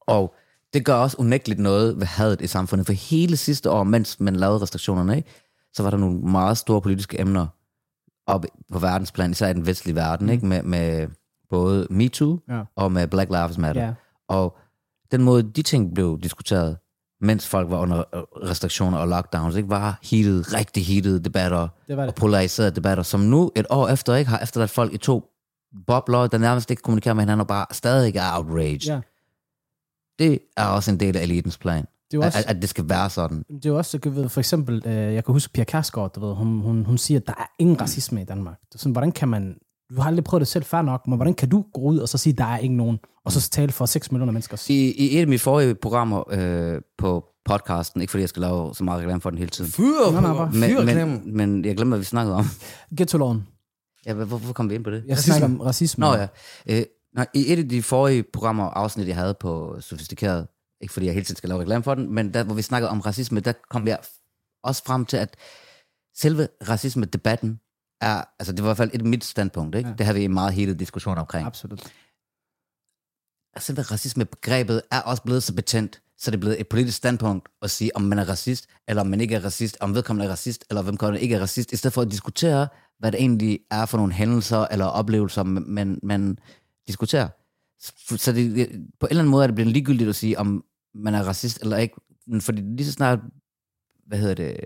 Og det gør også unægteligt noget ved hadet i samfundet, for hele sidste år, mens man lavede restriktionerne, ikke, så var der nogle meget store politiske emner op på verdensplan, især i den vestlige verden, mm. ikke, med, med både MeToo Ja. og med Black Lives Matter. Ja. Og den måde, de ting blev diskuteret, mens folk var under øh, restriktioner og lockdowns, ikke, var heated, rigtig heated debatter Det var det. og polariserede debatter, som nu et år efter ikke har efterladt folk i to bobler, der nærmest ikke kommunikerer med hinanden og bare stadig er outraged. Ja. Det er også en del af elitens plan, Det er også, at, at det skal være sådan. det er også, du ved, for eksempel, øh, jeg kan huske Pia Kærsgaard, du ved, hun, hun, hun siger, at der er ingen racisme i Danmark. Er sådan, hvordan kan man, du har aldrig prøvet det selv før nok, men hvordan kan du gå ud og så sige, at der er ikke nogen, og så tale for 6 millioner mennesker? I, I et af mine forrige programmer øh, på podcasten, ikke fordi jeg skal lave så meget reklame for den hele tiden, Fyr, Nej, nej, bare fyr men, men, men jeg glemmer, hvad vi snakkede om. Ghetto-loven. Ja, hvor- hvorfor kom vi ind på det? Jeg Racisme. snakker om racisme. Nå ja. Øh, nej, I et af de forrige programmer og afsnit, jeg havde på Sofistikeret, ikke fordi jeg hele tiden skal lave reklame for den, men der, hvor vi snakkede om racisme, der kom jeg også frem til, at selve racisme-debatten er, altså det var i hvert fald et mit standpunkt, ikke? Ja. Det har vi en meget hele diskussion omkring. Absolut. selve racismebegrebet er også blevet så betændt, så det er blevet et politisk standpunkt at sige, om man er racist, eller om man ikke er racist, om vedkommende er racist, eller hvem kommer ikke er racist, i stedet for at diskutere, hvad det egentlig er for nogle hændelser eller oplevelser, man, man diskuterer. Så det- på en eller anden måde er det blevet ligegyldigt at sige, om man er racist eller ikke, fordi lige så snart, hvad hedder det,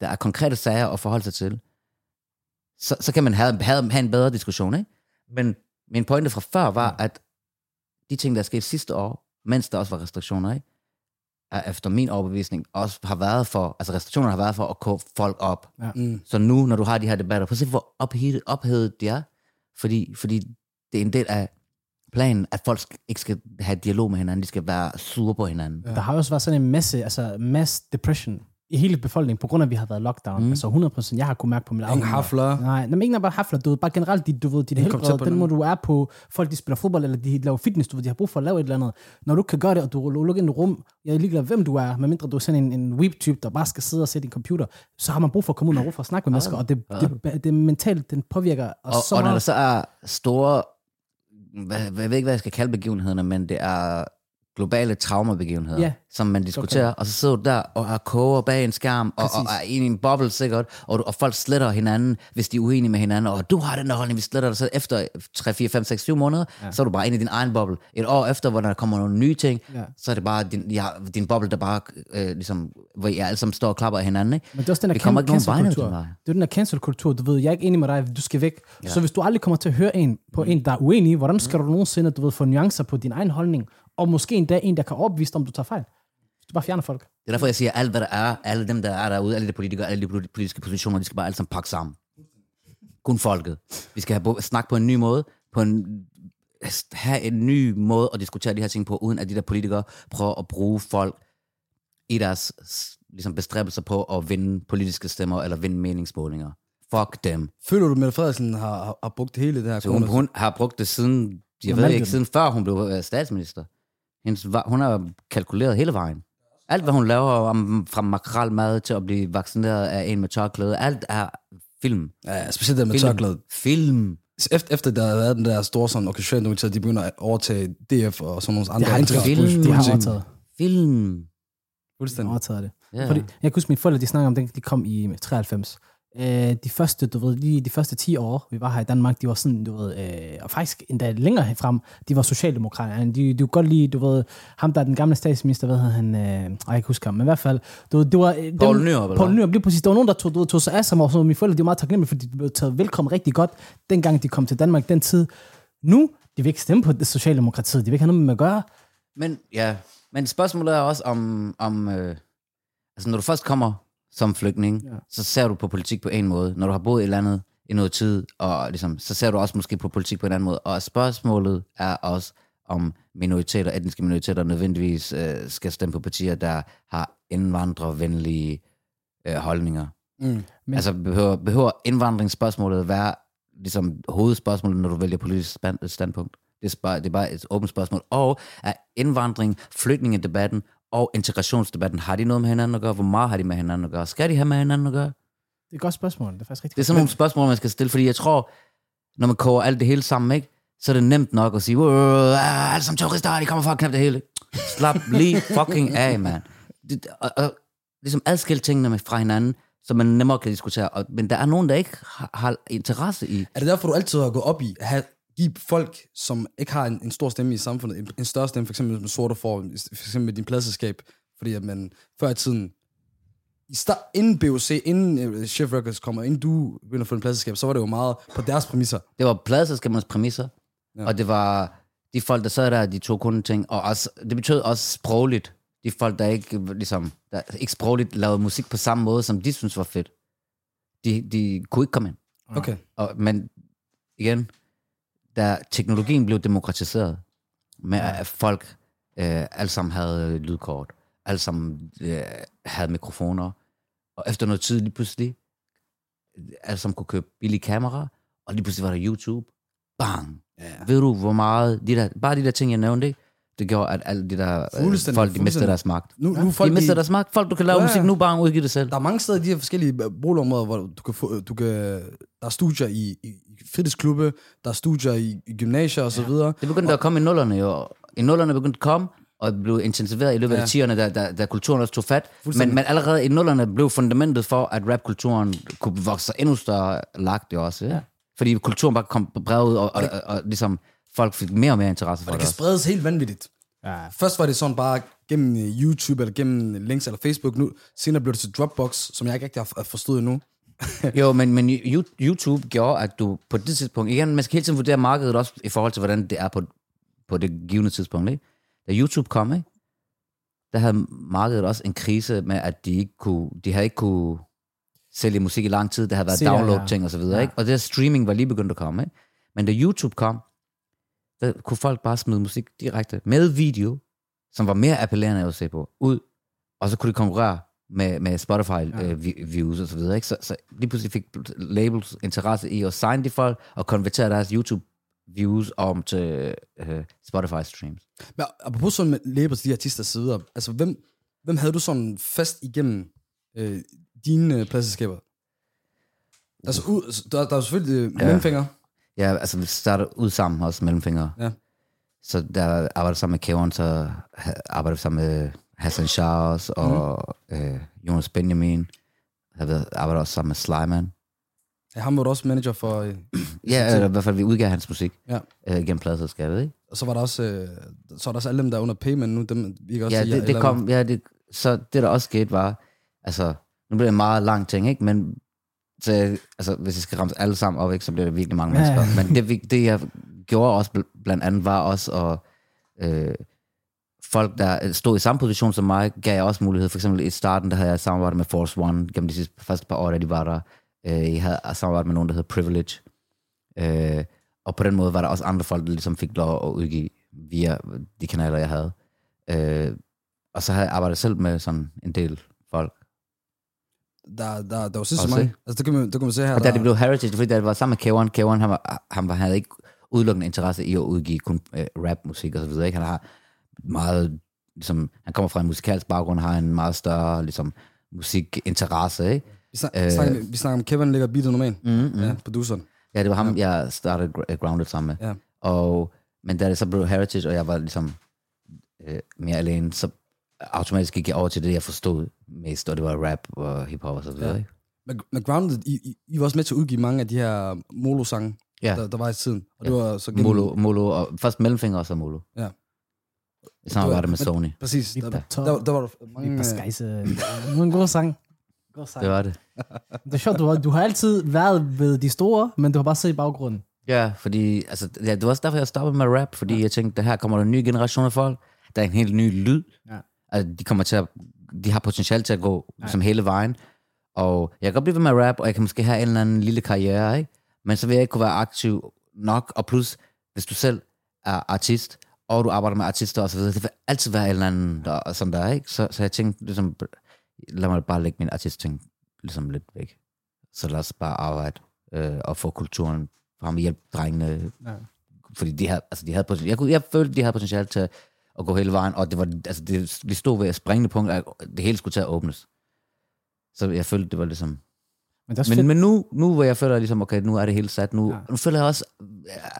der er konkrete sager at forholde sig til, så, så kan man have, have, have en bedre diskussion, ikke? Men min pointe fra før var, at de ting, der er sket sidste år, mens der også var restriktioner, ikke? er efter min overbevisning også har været for, altså restriktionerne har været for at kåbe folk op. Mm. Så nu, når du har de her debatter, prøv at se, hvor ophedet, ophedet de er. Fordi, fordi det er en del af planen, at folk ikke skal have dialog med hinanden, de skal være sure på hinanden. Der har også været sådan en masse, altså mass depression i hele befolkningen, på grund af, at vi har været lockdown. Mm. Altså 100%, jeg har kunnet mærke på mit Ingen hafler. Nej, men ikke bare hafler, du ved, bare generelt, dit, du ved, dit helbred, den måde, du er på, folk, de spiller fodbold, eller de laver fitness, du ved, de har brug for at lave et eller andet. Når du kan gøre det, og du lukker ind i rum, jeg er ligeglad, hvem du er, medmindre du er sådan en, en weep-type, der bare skal sidde og sætte i en computer, så har man brug for at komme ud og for at snakke med mennesker, og det, det, det, det mentalt, den påvirker os Og, så og når der meget. så er store, hvad, jeg ved ikke, hvad jeg skal kalde begivenhederne, men det er globale traumabegivenheder, Ja. som man diskuterer, og så sidder du der og er koger bag en skærm, og, og er inde i en boble sikkert, og, du- og folk sletter hinanden, hvis de er uenige med hinanden, og du har den der holdning, vi sletter dig, så efter 3, 4, 5, 6, 7 måneder, ja. så er du bare inde i din egen boble. Et år efter, hvor der kommer nogle nye ting, Ja. så er det bare din, ja, din boble, der bare, øh, ligesom, hvor I alle sammen står og klapper af hinanden, ikke? Men det er også den der vegne cancel-kultur. Det er den der cancel-kultur, du ved, jeg er ikke enig med dig, du skal væk. Ja. Så hvis du aldrig kommer til at høre en på en, der er uenig, hvordan skal du nogensinde, du ved, få nuancer på din egen holdning, og måske endda en, der kan overbevise dig, om du tager fejl. Hvis du bare fjerner folk. Det er derfor, jeg siger, at alt hvad der er, alle dem, der er derude, alle de politikere, alle de politi- politiske positioner, de skal bare alle sammen pakke sammen. Kun folket. Vi skal have bo- snak på en ny måde, på en have en ny måde at diskutere de her ting på, uden at de der politikere prøver at bruge folk i deres ligesom bestræbelser på at vinde politiske stemmer eller vinde meningsmålinger. Fuck dem. Føler du, at Mette Frederiksen har, har, har brugt hele det her Så hun, hun har brugt det siden, jeg ved ikke, den. siden før hun blev øh, statsminister. Hendes, hun har kalkuleret hele vejen. Alt, hvad hun laver, om, fra makrelmad til at blive vaccineret af en med tørklæde, alt er film. Ja, specielt det med Film. tørklæde. Film. Efter, efter der har været den der store sådan, okay, Socialdemokratiet, de begynder at overtage DF og sådan nogle andre har de gjort. integrationspolitik. De har overtaget. Film. De Fuldstændig. har overtaget det. Ja. Fordi, jeg kan huske, mine forældre, de snakker om, den de kom i 93. Øh, de første, du ved, lige de første 10 år, vi var her i Danmark, de var sådan, du ved, øh, og faktisk endda længere herfrem, de var socialdemokrater. De, de kunne godt lide, du ved, ham der er den gamle statsminister, hvad hedder han, øh, ej, jeg kan ikke huske ham, men i hvert fald, du ved, det var... øh, Poul dem- Nyrup, eller Poul? Nyrup, lige præcis. Der var nogen, der tog, du ved, tog sig af sig, og så mine forældre, de var meget taknemmelige, fordi de blev taget velkommen rigtig godt, dengang de kom til Danmark den tid. Nu, de vil ikke stemme på det Socialdemokratiet, de vil ikke have noget med at gøre. Men ja, men spørgsmålet er også om, om øh, altså når du først kommer som flygtning, ja. så ser du på politik på en måde. Når du har boet i landet i noget tid, og ligesom, så ser du også måske på politik på en anden måde. Og spørgsmålet er også, om minoriteter, etniske minoriteter nødvendigvis øh, skal stemme på partier, der har indvandrervenlige øh, holdninger. Mm. Men- altså behøver, behøver indvandringsspørgsmålet være ligesom hovedspørgsmålet, når du vælger politisk standpunkt? Det er, bare, det er bare et åbent spørgsmål. Og er indvandring, flygtningedebatten og integrationsdebatten, har de noget med hinanden at gøre? Hvor meget har de med hinanden at gøre? Skal de have med hinanden at gøre? Det er et godt spørgsmål, det er faktisk rigtig Det er sådan nogle spørgsmål, man skal stille, fordi jeg tror, når man koger alt det hele sammen, ikke, så er det nemt nok at sige, "Åh, alle som terrorister, de kommer for at knæppe det hele. Slap lige fucking af, mand. Det, og, og, ligesom adskil tingene med fra hinanden, så man nemmere kan diskutere. Og, men der er nogen, der ikke har, har interesse i. Er det derfor, du altid har gået op i at have, give folk, som ikke har en, en stor stemme i samfundet, en, en større stemme, for eksempel med sorte for, for eksempel med din pladselskab, fordi at man før i tiden, i start, inden BOC, inden uh, Chef Records kommer, inden du begynder at få en pladselskab, så var det jo meget på deres præmisser. Det var pladselskabernes præmisser, ja. og det var de folk, der sad der, de tog kun ting. Og også, det betød også sprogligt. De folk, der ikke, ligesom, der ikke sprogligt lavede musik på samme måde, som de synes var fedt. De, de kunne ikke komme ind. Okay. Og, men igen, da teknologien blev demokratiseret, med at folk øh, alle sammen havde lydkort, alle sammen øh, havde mikrofoner, og efter noget tid lige pludselig, alle sammen kunne købe billige kameraer, og lige pludselig var der YouTube. Bang! Ja. Ved du, hvor meget, de der, bare de der ting, jeg nævnte? Det gjorde, at alle de der øh, folk, de mistede deres magt. Nu, nu De folk, de, deres magt. Folk, du kan lave Ja. musik nu, bare udgive det selv. der er mange steder i de her forskellige øh, boligområder, hvor du kan få, du kan, der er studier i, i, fritidsklubbe, der er studier i, i gymnasier og så videre. Det begyndte at komme i nullerne jo. I nullerne begyndte at komme, og det blev intensiveret i løbet Ja. af tierne, da, da, da kulturen også tog fat. Men, men allerede i nullerne blev fundamentet for, at rapkulturen kunne vokse endnu større lagt jo også. Ja. Fordi kulturen bare kom bredt ud, og, og, og, og, ligesom folk fik mere og mere interesse for Og det det, kan spredes helt vanvittigt. Ja. Først var det sådan bare gennem øh, YouTube, eller gennem links eller Facebook. Nu, senere blev det til Dropbox, som jeg ikke rigtig har forstået endnu. Jo, men, men Yo- YouTube gjorde, at du på det tidspunkt... Igen, man skal hele tiden vurdere markedet også i forhold til, hvordan det er på, på det givende tidspunkt. Ikke? Da YouTube kom, ikke? der havde markedet også en krise med, at de ikke kunne, de havde ikke kunne sælge musik i lang tid. Der havde været Se, ja, ja. download-ting og så videre. Ja. Ikke? Og det streaming var lige begyndt at komme. Ikke? Men da YouTube kom, der kunne folk bare smide musik direkte med video, som var mere appellerende at se på, ud, og så kunne de konkurrere med, med Spotify ja. øh, og så videre. Ikke? Så, så lige pludselig fik labels interesse i at signe de folk og konvertere deres YouTube views om til øh, Spotify streams. Men apropos sådan med labels, de artister sidder, altså hvem, hvem havde du sådan fast igennem øh, dine øh, pladselskaber? Altså, ud, der, der er selvfølgelig øh, Ja. mellemfinger. Ja, altså vi startede ud sammen også, Mellemfingre. Ja. Så der arbejdede jeg sammen med Kevin, så arbejdede jeg sammen med Hassan Shah også, og mm. øh, Jonas Benjamin. Jeg ved, arbejdede også sammen med Slyman. Ja, ham var du også manager for, øh, Ja, eller i hvert fald vi udgav hans musik Ja. øh, gennem pladselskabet, ikke? og så var der også, øh, så var der også alle dem, der er under payment nu, dem vi også Ja, det, det kom, ja, det, så det der også skete var, altså, nu bliver det en meget lang ting, ikke? Men så, altså, hvis jeg skal ramme alle sammen op, ikke, så bliver det virkelig mange Ja, mennesker. Men det, det, jeg gjorde også bl- blandt andet, var også at øh, folk, der stod i samme position som mig, gav jeg også mulighed. For eksempel i starten, der havde jeg samarbejdet med Force One gennem de sidste, første par år, da de var der. Øh, jeg havde samarbejdet med nogen, der hedder Privilege. Øh, Og på den måde var der også andre folk, der ligesom fik lov at udgive via de kanaler, jeg havde. Øh, og så havde jeg arbejdet selv med sådan en del folk. Der, der, der var sidst mange. Altså, det kan man, det kan man se her. Og da der, det blev Heritage, fordi det var sammen med K1, K1 han, var, han, var, havde ikke udelukkende interesse i at udgive kun øh, rapmusik og så videre. Ikke? Han har meget, ligesom, han kommer fra en musikalsk baggrund, har en meget større ligesom, musikinteresse. Ikke? vi, snak, øh, snakker, vi snakker om Kevin ligger beatet normalt. Mm-hmm. Ja, produceren. Ja, det var ham, jeg startede Gr- Grounded sammen med. Ja. Og, men da det så blev Heritage, og jeg var ligesom øh, mere alene, så automatisk gik jeg over til det, jeg forstod mest, og det var rap og hiphop og så videre. Ja. Men, men Grounded, I, I, I var også med til at udgive mange af de her Molo-sange, Ja. der, der var i tiden. Og Ja. det var så gennem... Molo, Molo, og først Mellemfinger og så Molo. Ja. I samarbejde med Sony. Præcis. Lige Der, der, der, der var der mange... øh. Det var en god sang. Det var det. Det er sjovt, du har, du har altid været ved de store, men du har bare siddet i baggrunden. Ja, fordi, altså, ja, det var også derfor, jeg stoppede med rap, fordi ja. jeg tænkte, det her kommer der en ny generation af folk, der er en helt ny lyd. Ja. Altså, de kommer til at, de har potentiale til at gå som hele vejen, og jeg kan godt blive ved med at rap, og jeg kan måske have en eller anden lille karriere, ikke? men så vil jeg ikke kunne være aktiv nok, og plus, hvis du selv er artist, og du arbejder med artister videre, det vil altid være en eller anden, der, som der er, ikke? Så, så jeg tænkte, ligesom, lad mig bare lægge min artist-ting ligesom lidt væk. Så lad os bare arbejde øh, og få kulturen frem og hjælpe drengene Ja. fordi de havde, altså de havde potentiale. Jeg, kunne, jeg følte, de havde potentiale til at gå hele vejen, og det var, altså det, vi stod ved et springende punkt, at det hele skulle til at åbnes. Så jeg følte, det var ligesom... Men Men, fedt. men nu, nu hvor jeg føler ligesom, okay, nu er det hele sat, nu, Ja. ja. nu føler jeg også,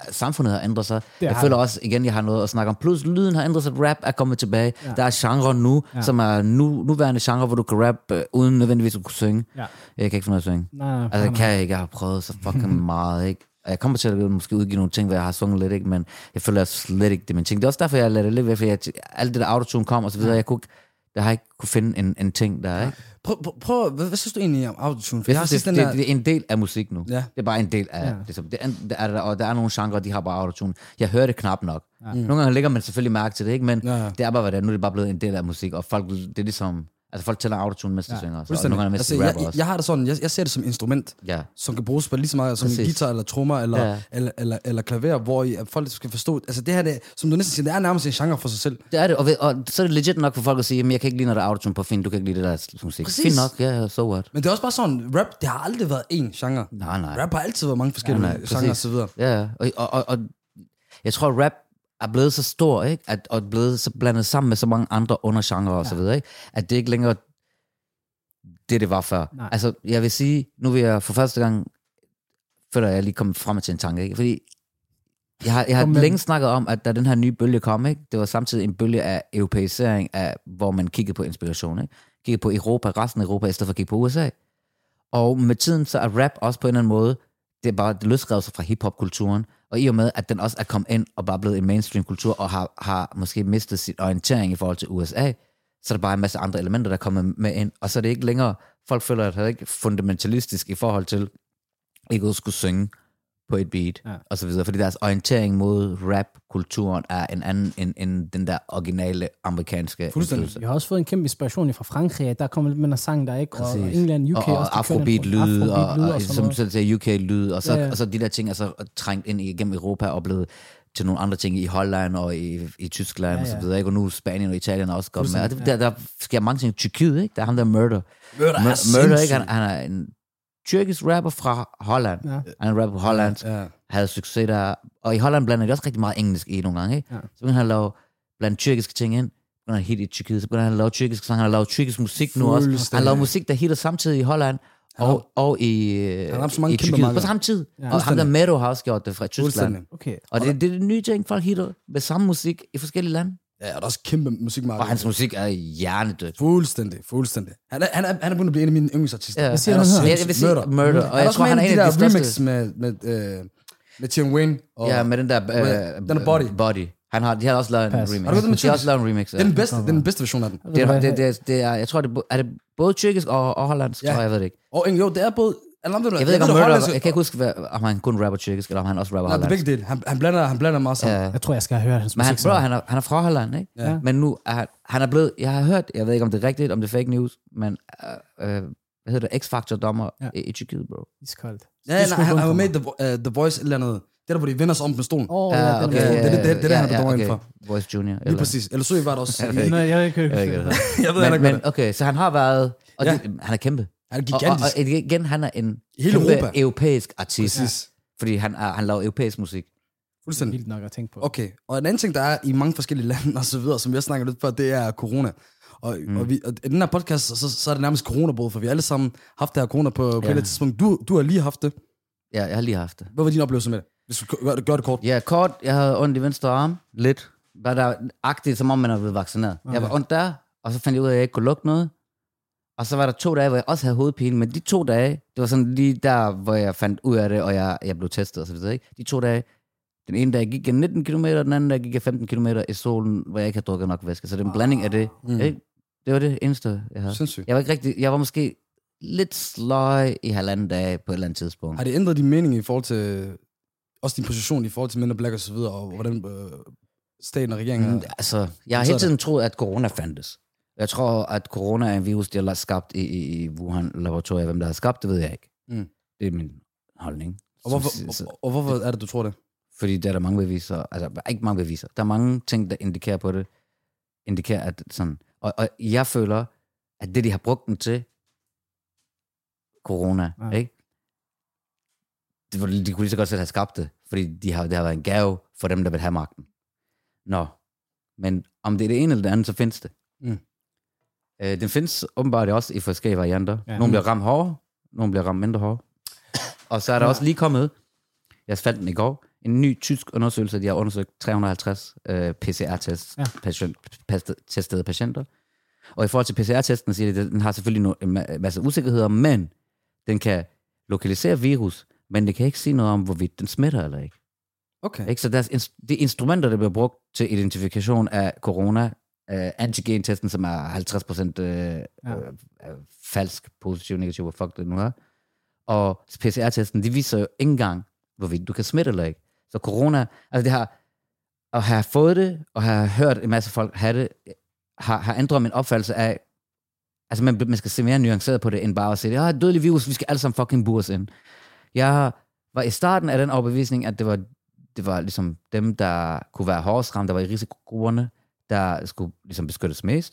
at samfundet har ændret sig. Det jeg føler det. også, igen, jeg har noget at snakke om. Plus, lyden har ændret sig, rap er kommet tilbage. Ja. Ja. Der er genre nu, Ja. ja. som er nu, nuværende genre, hvor du kan rap, øh, uden nødvendigvis at kunne synge. Ja. Jeg kan ikke finde ud af at synge. Nej, nej, Altså, det kan jeg ikke. Jeg har prøvet så fucking meget, ikke? Og Jeg kommer til at måske udgive nogle ting, hvor jeg har sunget lidt, ikke? Men jeg føler slet ikke, det er min ting. Det er også derfor, jeg lader det lidt væk, fordi jeg, alt det der autotune kom og så videre, jeg kunne ikke- jeg har ikke kunne finde en, en ting der, ikke? Prøv, prøv, prøv hvad, hvad synes du egentlig om autotune? For Jeg jeg synes, det, det, der... det, er en del af musik nu. Ja. Det er bare en del af Ja. ja. det. Er, det er der, og der er nogle genrer, de har bare autotune. Jeg hører det knap nok. Ja. Nogle gange lægger man selvfølgelig mærke til det, ikke? men ja. det er bare, hvad det er. Nu er det bare blevet en del af musik, og folk, det er ligesom... Altså folk tæller autotune, mens de synger. Så, og nogle gange, Altså, jeg, jeg, jeg har det sådan, jeg, jeg ser det som instrument, Ja. som kan bruges på lige så meget som Præcis. guitar eller trommer eller, Ja. eller, eller, eller klaver, hvor I, folk skal forstå, altså det her, det, som du næsten siger, det er nærmest en genre for sig selv. Det er det, og, ved, og så er det legit nok for folk at sige, at jeg kan ikke lide, når der er autotune på film, du kan ikke lide det der musik. Præcis. Fint nok, ja, yeah, so what. Men det er også bare sådan, rap, det har aldrig været én genre. Nej, nej. Rap har altid været mange forskellige Ja, ja, nej, genrer så videre. Ja, ja. og, og, og, og jeg tror, rap er blevet så stor, ikke? At, og blevet så blandet sammen med så mange andre undergenre og så videre, ikke? at det ikke længere det, det var før. Nej. Altså, jeg vil sige, nu vil jeg for første gang, føler jeg lige kommet frem til en tanke, ikke? fordi jeg har, jeg har længe snakket om, at da den her nye bølge kom, ikke? det var samtidig en bølge af europæisering, af, hvor man kiggede på inspiration. Ikke? Kiggede på Europa, resten af Europa, i stedet for at kigge på USA. Og med tiden, så er rap også på en eller anden måde, det er bare det løsrevet sig fra hiphop-kulturen, og i og med, at den også er kommet ind og bare blevet en mainstream-kultur, og har, har måske mistet sin orientering i forhold til USA, så er der bare en masse andre elementer, der kommer med ind, og så er det ikke længere, folk føler, at det er ikke fundamentalistisk i forhold til ikke at skulle synge på et beat, Ja. og så videre, fordi deres orientering mod rap-kulturen er en anden end, end den der originale amerikanske Fuldstændig. Jeg har også fået en kæmpe inspiration fra Frankrig. Der kommer lidt med en sang, der ikke? Og Præcis. England, UK og, også. og på afrobeat-lyd, og, og, og sådan som selv siger, UK-lyd, og så, Ja, ja, og så de der ting er så trængt ind igennem Europa og blevet til nogle andre ting i Holland og i, i Tyskland Ja, ja, og så videre, ikke? og nu Spanien og Italien er også kommet med. Og Fuldstændig, der, der sker mange ting. Tyrkiet, ikke? Der er ham der Murder. Murder er Murder, ikke? Han, han er en tyrkisk rapper fra Holland. Ja. Ja. Han er rapper fra Holland, Ja. havde succes der. Og i Holland blander de også rigtig meget engelsk i nogle gange, ikke? Ja. Så begynder han at lave blandt tyrkiske ting ind. Så begynder han hit i Tyrkiet. Så begynder han at lave tyrkisk sang. Han har lavet tyrkisk musik nu også. Han laver musik, der hitter samtidig i Holland. Og, og i, har haft så mange i Tyrkiet på samme tid. Ja. Ja, og ham der Mero har også gjort det fra Tyskland. Okay. Og det, det er det nye ting, folk hitter med samme musik i forskellige lande. Ja, og der er også kæmpe musikmarked. Og hans musik er hjernedødt. Fuldstændig, fuldstændig. Han er, han er, han er begyndt at blive en af mine yndlingsartister. Ja. Hvad siger Han han her? Jeg, jeg vil sige Murder. Murder. Og Han er jeg også tror, han er en de af de der største... remix med, med, øh, med Tion Wayne. Og, Ja, med den der... Øh, den er Body. Body. Han har, de har også lavet en remix. Har du den de har også lavet en remix. er den bedste, den bedste version af den. Det, er, det, det, det er, jeg tror, det er, er det både tyrkisk og, og hollandsk, Ja. ja. tror jeg, jeg ved det ikke. Og jo, det er både... Jeg, ved, Jeg ved ikke, om det er Murder, jeg kan ikke huske, hvad, om han kun rapper tyrkisk, eller om han også rapper Nej, det er begge dele. Han, han, blander, han blander meget sammen. Ja. Jeg tror, jeg skal høre hans Men han, musik. bro, han, er, han er fra Holland, ikke? Ja. Men nu er han, han er blevet, jeg har hørt, jeg ved ikke, om det er rigtigt, om det er fake news, men øh, øh, hvad hedder det, X-Factor-dommer Ja. i, i Tyrkiet, bro. Iskoldt. Ja, nej, han, han var med i The, uh, The Voice eller andet. der, hvor de vender sig om med stolen. Oh, ja, den okay, er- det er det- det er det, han er dommer inden for. Voice Junior. Lige præcis. Eller så I var det også. Nej, jeg har ikke hørt Jeg ved ikke, det. det jeg ved men, ikke, men hvad okay, så han har været, og Ja. det, han er kæmpe. Er. Han er Og, og, gigantisk. og igen, han er en Hele kæmpe Europa. europæisk artist. Præcis. Fordi han, er, han laver europæisk musik. Fuldstændig. Vildt nok at tænke på. Okay, og en anden ting, der er i mange forskellige lande og så videre, som vi har snakket lidt før, det er corona. Og, mm. og, vi, og i den her podcast, så, så er det nærmest coronabrud, for vi har alle sammen haft det her corona på, på Ja. et eller tidspunkt. Du, du har lige haft det. Ja, jeg har lige haft det. Hvad var din oplevelse med det? Hvis du gør det, gør det kort. Ja, kort, jeg havde ondt i venstre arm, lidt. Var der agtigt, som om man er blevet vaccineret. Okay. Jeg var ondt der, og så fandt jeg ud af, at jeg ikke kunne lugte noget. Og så var der to dage, hvor jeg også havde hovedpine, men de to dage, det var sådan lige der, hvor jeg fandt ud af det, og jeg, jeg blev testet og så videre. Ikke? De to dage, den ene dag gik jeg 19 km, den anden dag gik jeg 15 km i solen, hvor jeg ikke havde drukket nok væske. Så det er en blanding af det. Mm. Ikke? Det var det eneste, jeg havde. Sindssygt. Jeg var ikke rigtig, jeg var måske lidt sløj i halvanden dag på et eller andet tidspunkt. Har det ændret din mening i forhold til, også din position i forhold til Men in Black og så videre, og hvordan øh, staten og regeringen Mm, altså, jeg har hele tiden troet, at corona fandtes. Jeg tror, at corona er en virus, de har skabt i, i, i Wuhan-laboratoriet. Hvem der har skabt det, ved jeg ikke. Mm. Det er min holdning. Og hvorfor, Så- og, og hvorfor er det, du tror det? Fordi der er der mange beviser. Altså, ikke mange beviser. Der er mange ting, der indikerer på det. Indikerer, at sådan... Og, og jeg føler, at det, de har brugt den til, corona, Ja. ikke? Det, var, de kunne lige så godt selv have skabt det, fordi de har, det har været en gave for dem, der vil have magten. Nå, men om det er det ene eller det andet, så findes det. Mm. Øh, den findes åbenbart også i forskellige varianter. Ja. Nogle bliver ramt hårdere, nogle bliver ramt mindre hårdt. Og så er der Ja. også lige kommet, jeg fandt den i går, en ny tysk undersøgelse, de har undersøgt 350 øh, PCR-tests, Ja. patient, patienter. Og i forhold til PCR-testen siger de, at den har selvfølgelig no- en ma- masse usikkerheder, men den kan lokalisere virus, men det kan ikke sige noget om, hvorvidt den smitter eller ikke. Okay. ikke? Så deres, de instrumenter, der bliver brugt til identifikation af corona, øh, antigen-testen, som er 50% øh, Ja. øh, falsk, positiv, negativ, hvad fuck det nu er, og PCR-testen, de viser jo ikke engang, hvorvidt du kan smitte eller ikke. Så corona, altså det har, at have fået det, og have hørt en masse folk have det, har, har ændret min opfattelse af, altså man, man skal se mere nuanceret på det, end bare at sige, ja, dødelig virus, vi skal alle sammen fucking bures ind. Jeg var i starten af den overbevisning, at det var, det var ligesom dem, der kunne være hårdest ramt, der var i risikogrupperne, der skulle ligesom beskyttes mest.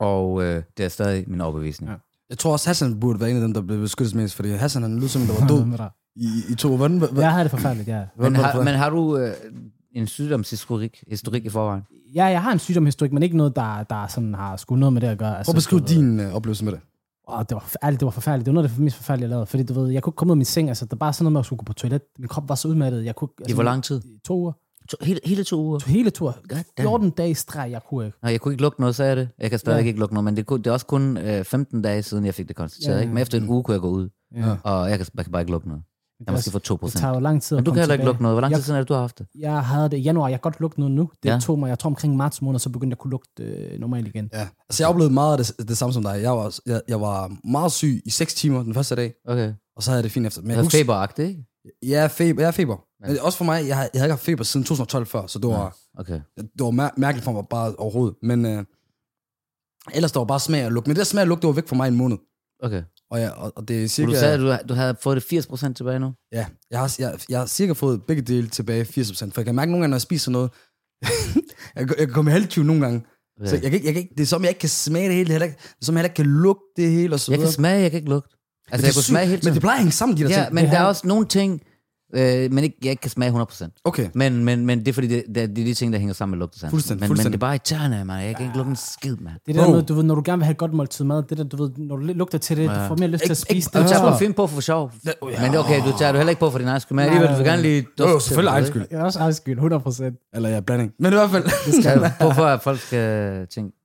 Og øh, det er stadig min overbevisning. Ja. Jeg tror også, Hassan burde være en af dem, der blev beskyttet mest, fordi Hassan han lød som, der var død Med dig. i, i to. Hvordan, Jeg har det forfærdeligt, ja. Men, har, men har du øh, en sygdomshistorik historik i forvejen? Ja, jeg har en sygdomhistorik, men ikke noget, der, der sådan har sgu noget med det at gøre. Altså, Prøv at beskrive din øh, oplevelse med det. Åh, det var, ærligt, det var forfærdeligt. Det var noget af det mest forfærdelige, jeg lavede. Fordi du ved, jeg kunne ikke komme ud af min seng. Altså, der var bare sådan noget med at skulle gå på toilet. Min krop var så udmattet. Jeg kunne, altså, I hvor lang tid? I to uger. To, hele, hele to uger? To, hele tur. damn. 14 dage streg, jeg kunne ikke. Nej, jeg kunne ikke lugte noget, sagde jeg det. Jeg kan stadig Ja. ikke lugte noget, men det, kunne, det er også kun øh, 15 dage siden, jeg fik det konstateret. Ja, ikke? Men efter en uge kunne jeg gå ud, Ja. og jeg kan, jeg kan bare ikke lugte noget. Jeg måske få 2 det procent. tager jo lang tid Men at du kan heller ikke lugte noget. Hvor lang tid siden er det, du har haft det? Jeg havde det i januar. Jeg kan godt lugte noget nu. Det Ja. tog mig, jeg tror omkring marts måned, så begyndte jeg at kunne lugte øh, normalt igen. Ja. Altså, jeg oplevede meget af det, det samme som dig. Jeg var, jeg, jeg var meget syg i 6 timer den første dag, Okay. og så havde jeg det fint efter. Men Jeg er husker, feberagtig, ikke? Ja, feber. Jeg er feber. Ja. Men også for mig, jeg, har- jeg havde ikke haft feber siden 2012 før, så det var, Okay. det var mær- mærkeligt for mig bare overhovedet. Men øh, ellers der var bare smag og lugt. Men det der smag og lugt, det var væk fra mig en måned. Okay. Og, jeg, og, og det er cirka... du sagde, at du, du havde fået det 80 procent tilbage nu? Ja, jeg har, jeg, jeg har cirka fået begge dele tilbage 80%. For jeg kan mærke nogle gange, når jeg spiser noget, jeg, jeg kan komme i halvtyve nogle gange. Okay. Så jeg kan, jeg kan, det er som, jeg ikke kan smage det hele, er, det er som, jeg heller ikke kan lugte det hele, og så Jeg videre. kan smage, jeg kan ikke lugte. Men Altså, det jeg kunne smage hele Men tiden. det plejer at hænge sammen, de der Ja, ting. men Det der er også nogle ting, øh, men ikke, jeg ikke kan smage 100%. Okay. Men, men, men det er fordi, det, det, det er de ting, der hænger sammen med lugtesansen. Fuldstændig, men, fuldstændig. men det er bare irriterende, man. Jeg kan ikke lugte en skid, mand. Det er det der med, du ved, når du gerne vil have et godt måltid mad, det der, du ved, når du lugter til det, Ja. du får mere lyst til at Ikke- spise ikke- det. Du tager parfume på for sjov. Det- ja. Men det er okay, du tager du heller ikke på for din egen skyld. Men alligevel, du vil gerne lige... Jo, selvfølgelig det, egen skyld. Jeg er også egen skyld, 100%. Eller ja, blanding. Men i hvert fald, Skal du- på for, at folk skal tænke,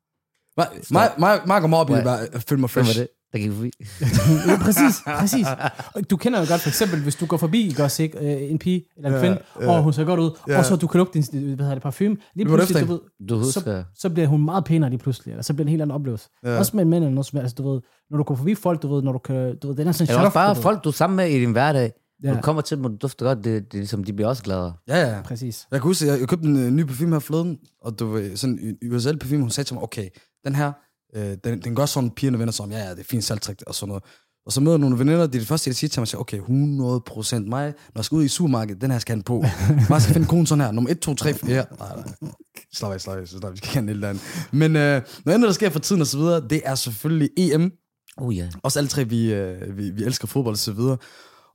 mig, mig, mig, mig meget op i at føle mig fresh. Der gik forbi? ja, præcis, præcis. Og Du kender jo godt, for eksempel, hvis du går forbi, ikke også, ikke, øh, en pige eller en Ja, kvinde, ja. og hun ser godt ud, Ja. og så du kan lugte din, hvad hedder det, parfume, lige pludselig, du ved, Du husker... så, så bliver hun meget pænere lige pludselig, eller så bliver det en helt anden oplevelse. Ja. Ja. Også med mænd eller noget som helst, altså, du ved, når du går forbi folk, du ved, når du kan, du ved, den er sådan Eller også bare du folk, du er sammen med i din hverdag. Ja. Du kommer til dem, og du dufter godt, det, det ligesom, de bliver også gladere. Ja, ja. Præcis. Jeg kan huske, jeg, jeg købte en uh, ny parfume her forleden, og du ved, sådan en universel parfume, hun sagde til mig, okay, den her, øh, den, den gør sådan, pigerne vender sig om, ja, ja, det er fint salgtræk og sådan noget. Og så møder nogle veninder, det er det første, jeg siger til mig, siger, okay, 100% mig, når jeg skal ud i supermarkedet, den her skal han på. Man skal finde konen sådan her, nummer 1, 2, 3, 4. Nej, nej. Slap af, slap af, slap af, vi skal kende eller andet. Men øh, noget andet, der sker for tiden og så videre, det er selvfølgelig EM. Oh ja. Også alle tre, vi, øh, vi, vi elsker fodbold og så videre.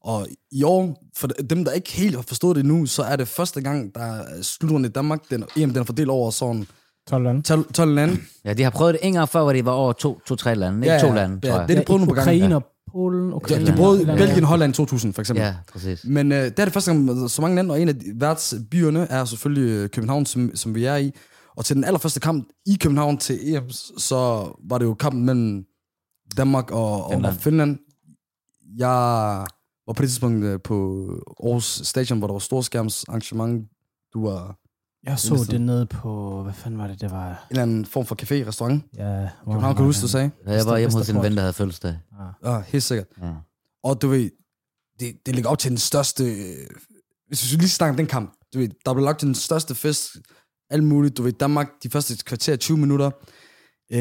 Og i år, for dem, der ikke helt har forstået det nu, så er det første gang, der er slutrunden i Danmark. Den, EM den er fordelt over sådan 12 lande. 12, 12 lande. Ja, de har prøvet det en gang før, hvor de var over to, to tre lande. Ikke Ja, to ja. lande, Ja, tror jeg. det er de prøvet nogle gange. Ukraine og Polen. Det, Ukraine, det er både og- Belgien Holland 2000, for eksempel. Ja, præcis. Men øh, det er det første gang, så mange lande, og en af de værtsbyerne er selvfølgelig øh, København, som, som vi er i. Og til den allerførste kamp i København til EM, så var det jo kampen mellem Danmark og og Finland. Finland. Og Finland. Jeg var på det tidspunkt øh, på Aarhus Stadion, hvor der var storskærms arrangement. Du var Jeg så Næsten. det nede på, hvad fanden var det, det var... en eller anden form for café, restaurant. Ja, hvor København, kan du var huske, du sagde? Ja, jeg var hjemme hos en ven, der havde fødselsdag. Ja, helt sikkert. Ja. Og du ved, det, det ligger op til den største... øh, Hvis vi lige snakker om den kamp, du ved, der blev lagt til den største fest, alt muligt. Du ved, Danmark, de første kvarter 20 minutter. Øh,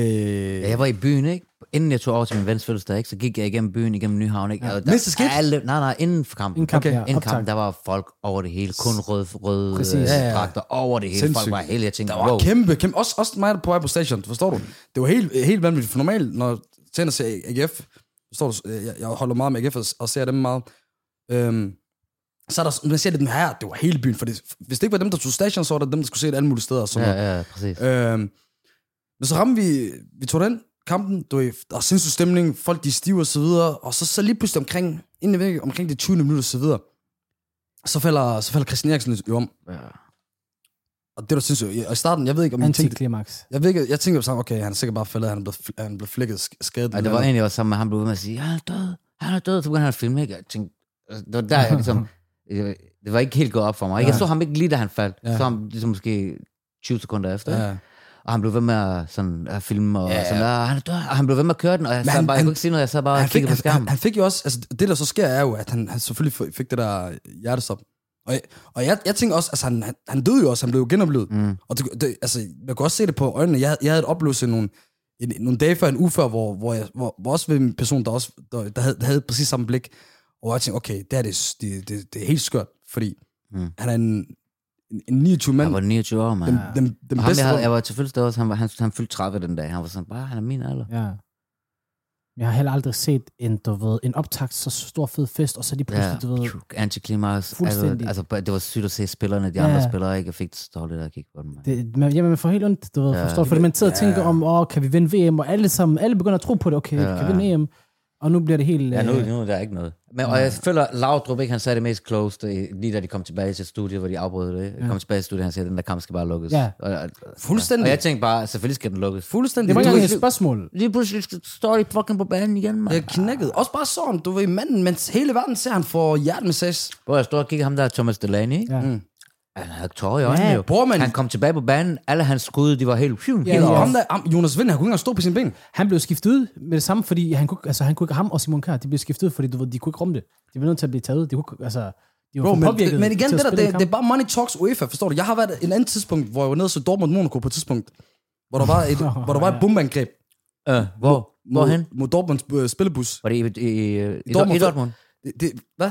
Ja, jeg var i byen, ikke? Inden jeg tog over til min vens fødselsdag, ikke? så gik jeg igennem byen, igennem Nyhavn. Ikke? Og der- Mens det skete? Alle, nej, nej, inden for kampen. En kamp, Okay. ja, Inden kampen, der var folk over det hele. Kun røde, røde Præcis. øh, Ja, ja. dragter over det hele. Sindssygt. Folk var hele, jeg tænkte, der var wow. kæmpe, kæmpe. Også, også mig på vej på station, forstår du? Det var helt, helt vanvittigt. For normalt, når jeg tænder ser AGF, forstår du, jeg, jeg holder meget med AGF og, og ser dem meget. Øhm, så er der, man ser det den her, det var hele byen. For det, hvis det ikke var dem, der tog station, så var det dem, der skulle se det alle mulige steder. og Sådan. Ja, ja, præcis. Øhm, men så ramte vi, vi tog den kampen, du ved, der er sindssyg stemning, folk de er stive og så videre, og så, så lige pludselig omkring, inden jeg ved, omkring det 20. minut og så videre, så falder, så falder Christian Eriksen jo om. Ja. Og det var sindssygt. Og i starten, jeg ved ikke, om I tænkte, Antiklimaks. jeg ved ikke, jeg tænkte sådan, okay, han er sikkert bare faldet, han er blevet, fl- han er blevet flækket, sk- skadet. Ej, det var en, jeg var sammen med ham, blev ved med at sige, han er død, han er død, så begyndte han at filme, ikke? Jeg tænkte, altså, det var der, jeg ligesom, jeg- det var ikke helt gået op for mig. Ikke? Jeg så ham ikke lige, da han faldt. Ja. Ja. Så ham ligesom måske 20 sekunder efter. Ja. Og han blev ved med at, sådan, at filme, og Ja, ja, sådan, ja. han. Og han blev ved med at køre den, og jeg, sad han- bare, jeg han- kunne ikke sige noget, jeg sad bare og kiggede på skærmen. han, han, fik jo også, altså det der så sker er jo, at han, han selvfølgelig fik- det der hjertestop. Og, jeg, og jeg, jeg tænker også, altså han, han, han døde jo også, han blev jo genoplevet. Mm. Og det, det, altså, jeg kunne også se det på øjnene. Jeg, jeg havde et oplevelse nogle, en, nogle dage før, en uge før, hvor, hvor, jeg, hvor, hvor også ved en person, der, også, der, der, havde, der havde præcis samme blik. Og jeg tænkte, okay, det er, det, det, det, det er helt skørt, fordi Mm. han er en 29 mand. Han var 29 år, mand. den, den, den Og ham, jeg, havde, jeg var til fødselsdag også, han, var, han, han fyldte 30 den dag. Han var sådan, bare, han er min alder. Ja. Jeg har heller aldrig set en, du ved, en optakt så stor fed fest, og så lige pludselig, Ja, du ved, antiklimaks. Altså, Fuldstændig. altså, det var sygt at se spillerne, de Ja. andre spillere, ikke? Jeg fik det så dårligt at kigge på dem. mand. det, man, jamen, man får helt ondt, du ved, Ja. forstår? Fordi man sidder og Ja. tænker om, åh, kan vi vinde VM, og alle sammen, alle begynder at tro på det, okay, Ja. kan vi vinde EM, og nu bliver det helt... Ja, nu, øh, nu er der ikke noget. Men, og jeg føler, Laudrup, ikke, han sagde det mest closed, øh, lige da de kom tilbage til studiet, hvor de afbrød det. Ja. Kom tilbage til studiet, han sagde, den der kamp skal bare lukkes. Ja. Og, og, Fuldstændig. Og jeg tænkte bare, selvfølgelig skal den lukkes. Fuldstændig. Det var ikke et spørgsmål. Lige pludselig står de fucking på banen igen, mand. Jeg er knækket. Også bare sådan, du ved, manden, mens hele verden ser, han får hjertemassage. Hvor jeg står og kigger ham der, Thomas Delaney, ikke? Ja. Mm. Han havde tårer i øjnene Ja, jo. bror, man. Han kom tilbage på banen, alle hans skud, de var helt... Phew, Ja, helt ja. Ham der, ham, Jonas Vind, han kunne ikke engang stå på sine ben. Han blev skiftet ud med det samme, fordi han kunne, altså, han kunne ikke, ham og Simon Kjær, de blev skiftet ud, fordi du ved, de kunne ikke rumme det. De blev nødt til at blive taget ud. De kunne, altså, de var Bro, for men, påvirket men igen, det, der, det, det er bare money talks UEFA, forstår du? Jeg har været en anden tidspunkt, hvor jeg var nede og så Dortmund Monaco på et tidspunkt, hvor der var et, hvor der var et bombeangreb Øh, hvor? Hvorhen? mod, mod Dortmunds øh, spillebus. Var det i, i, i, i, Dortmund. i Dortmund? Det, det, hvad?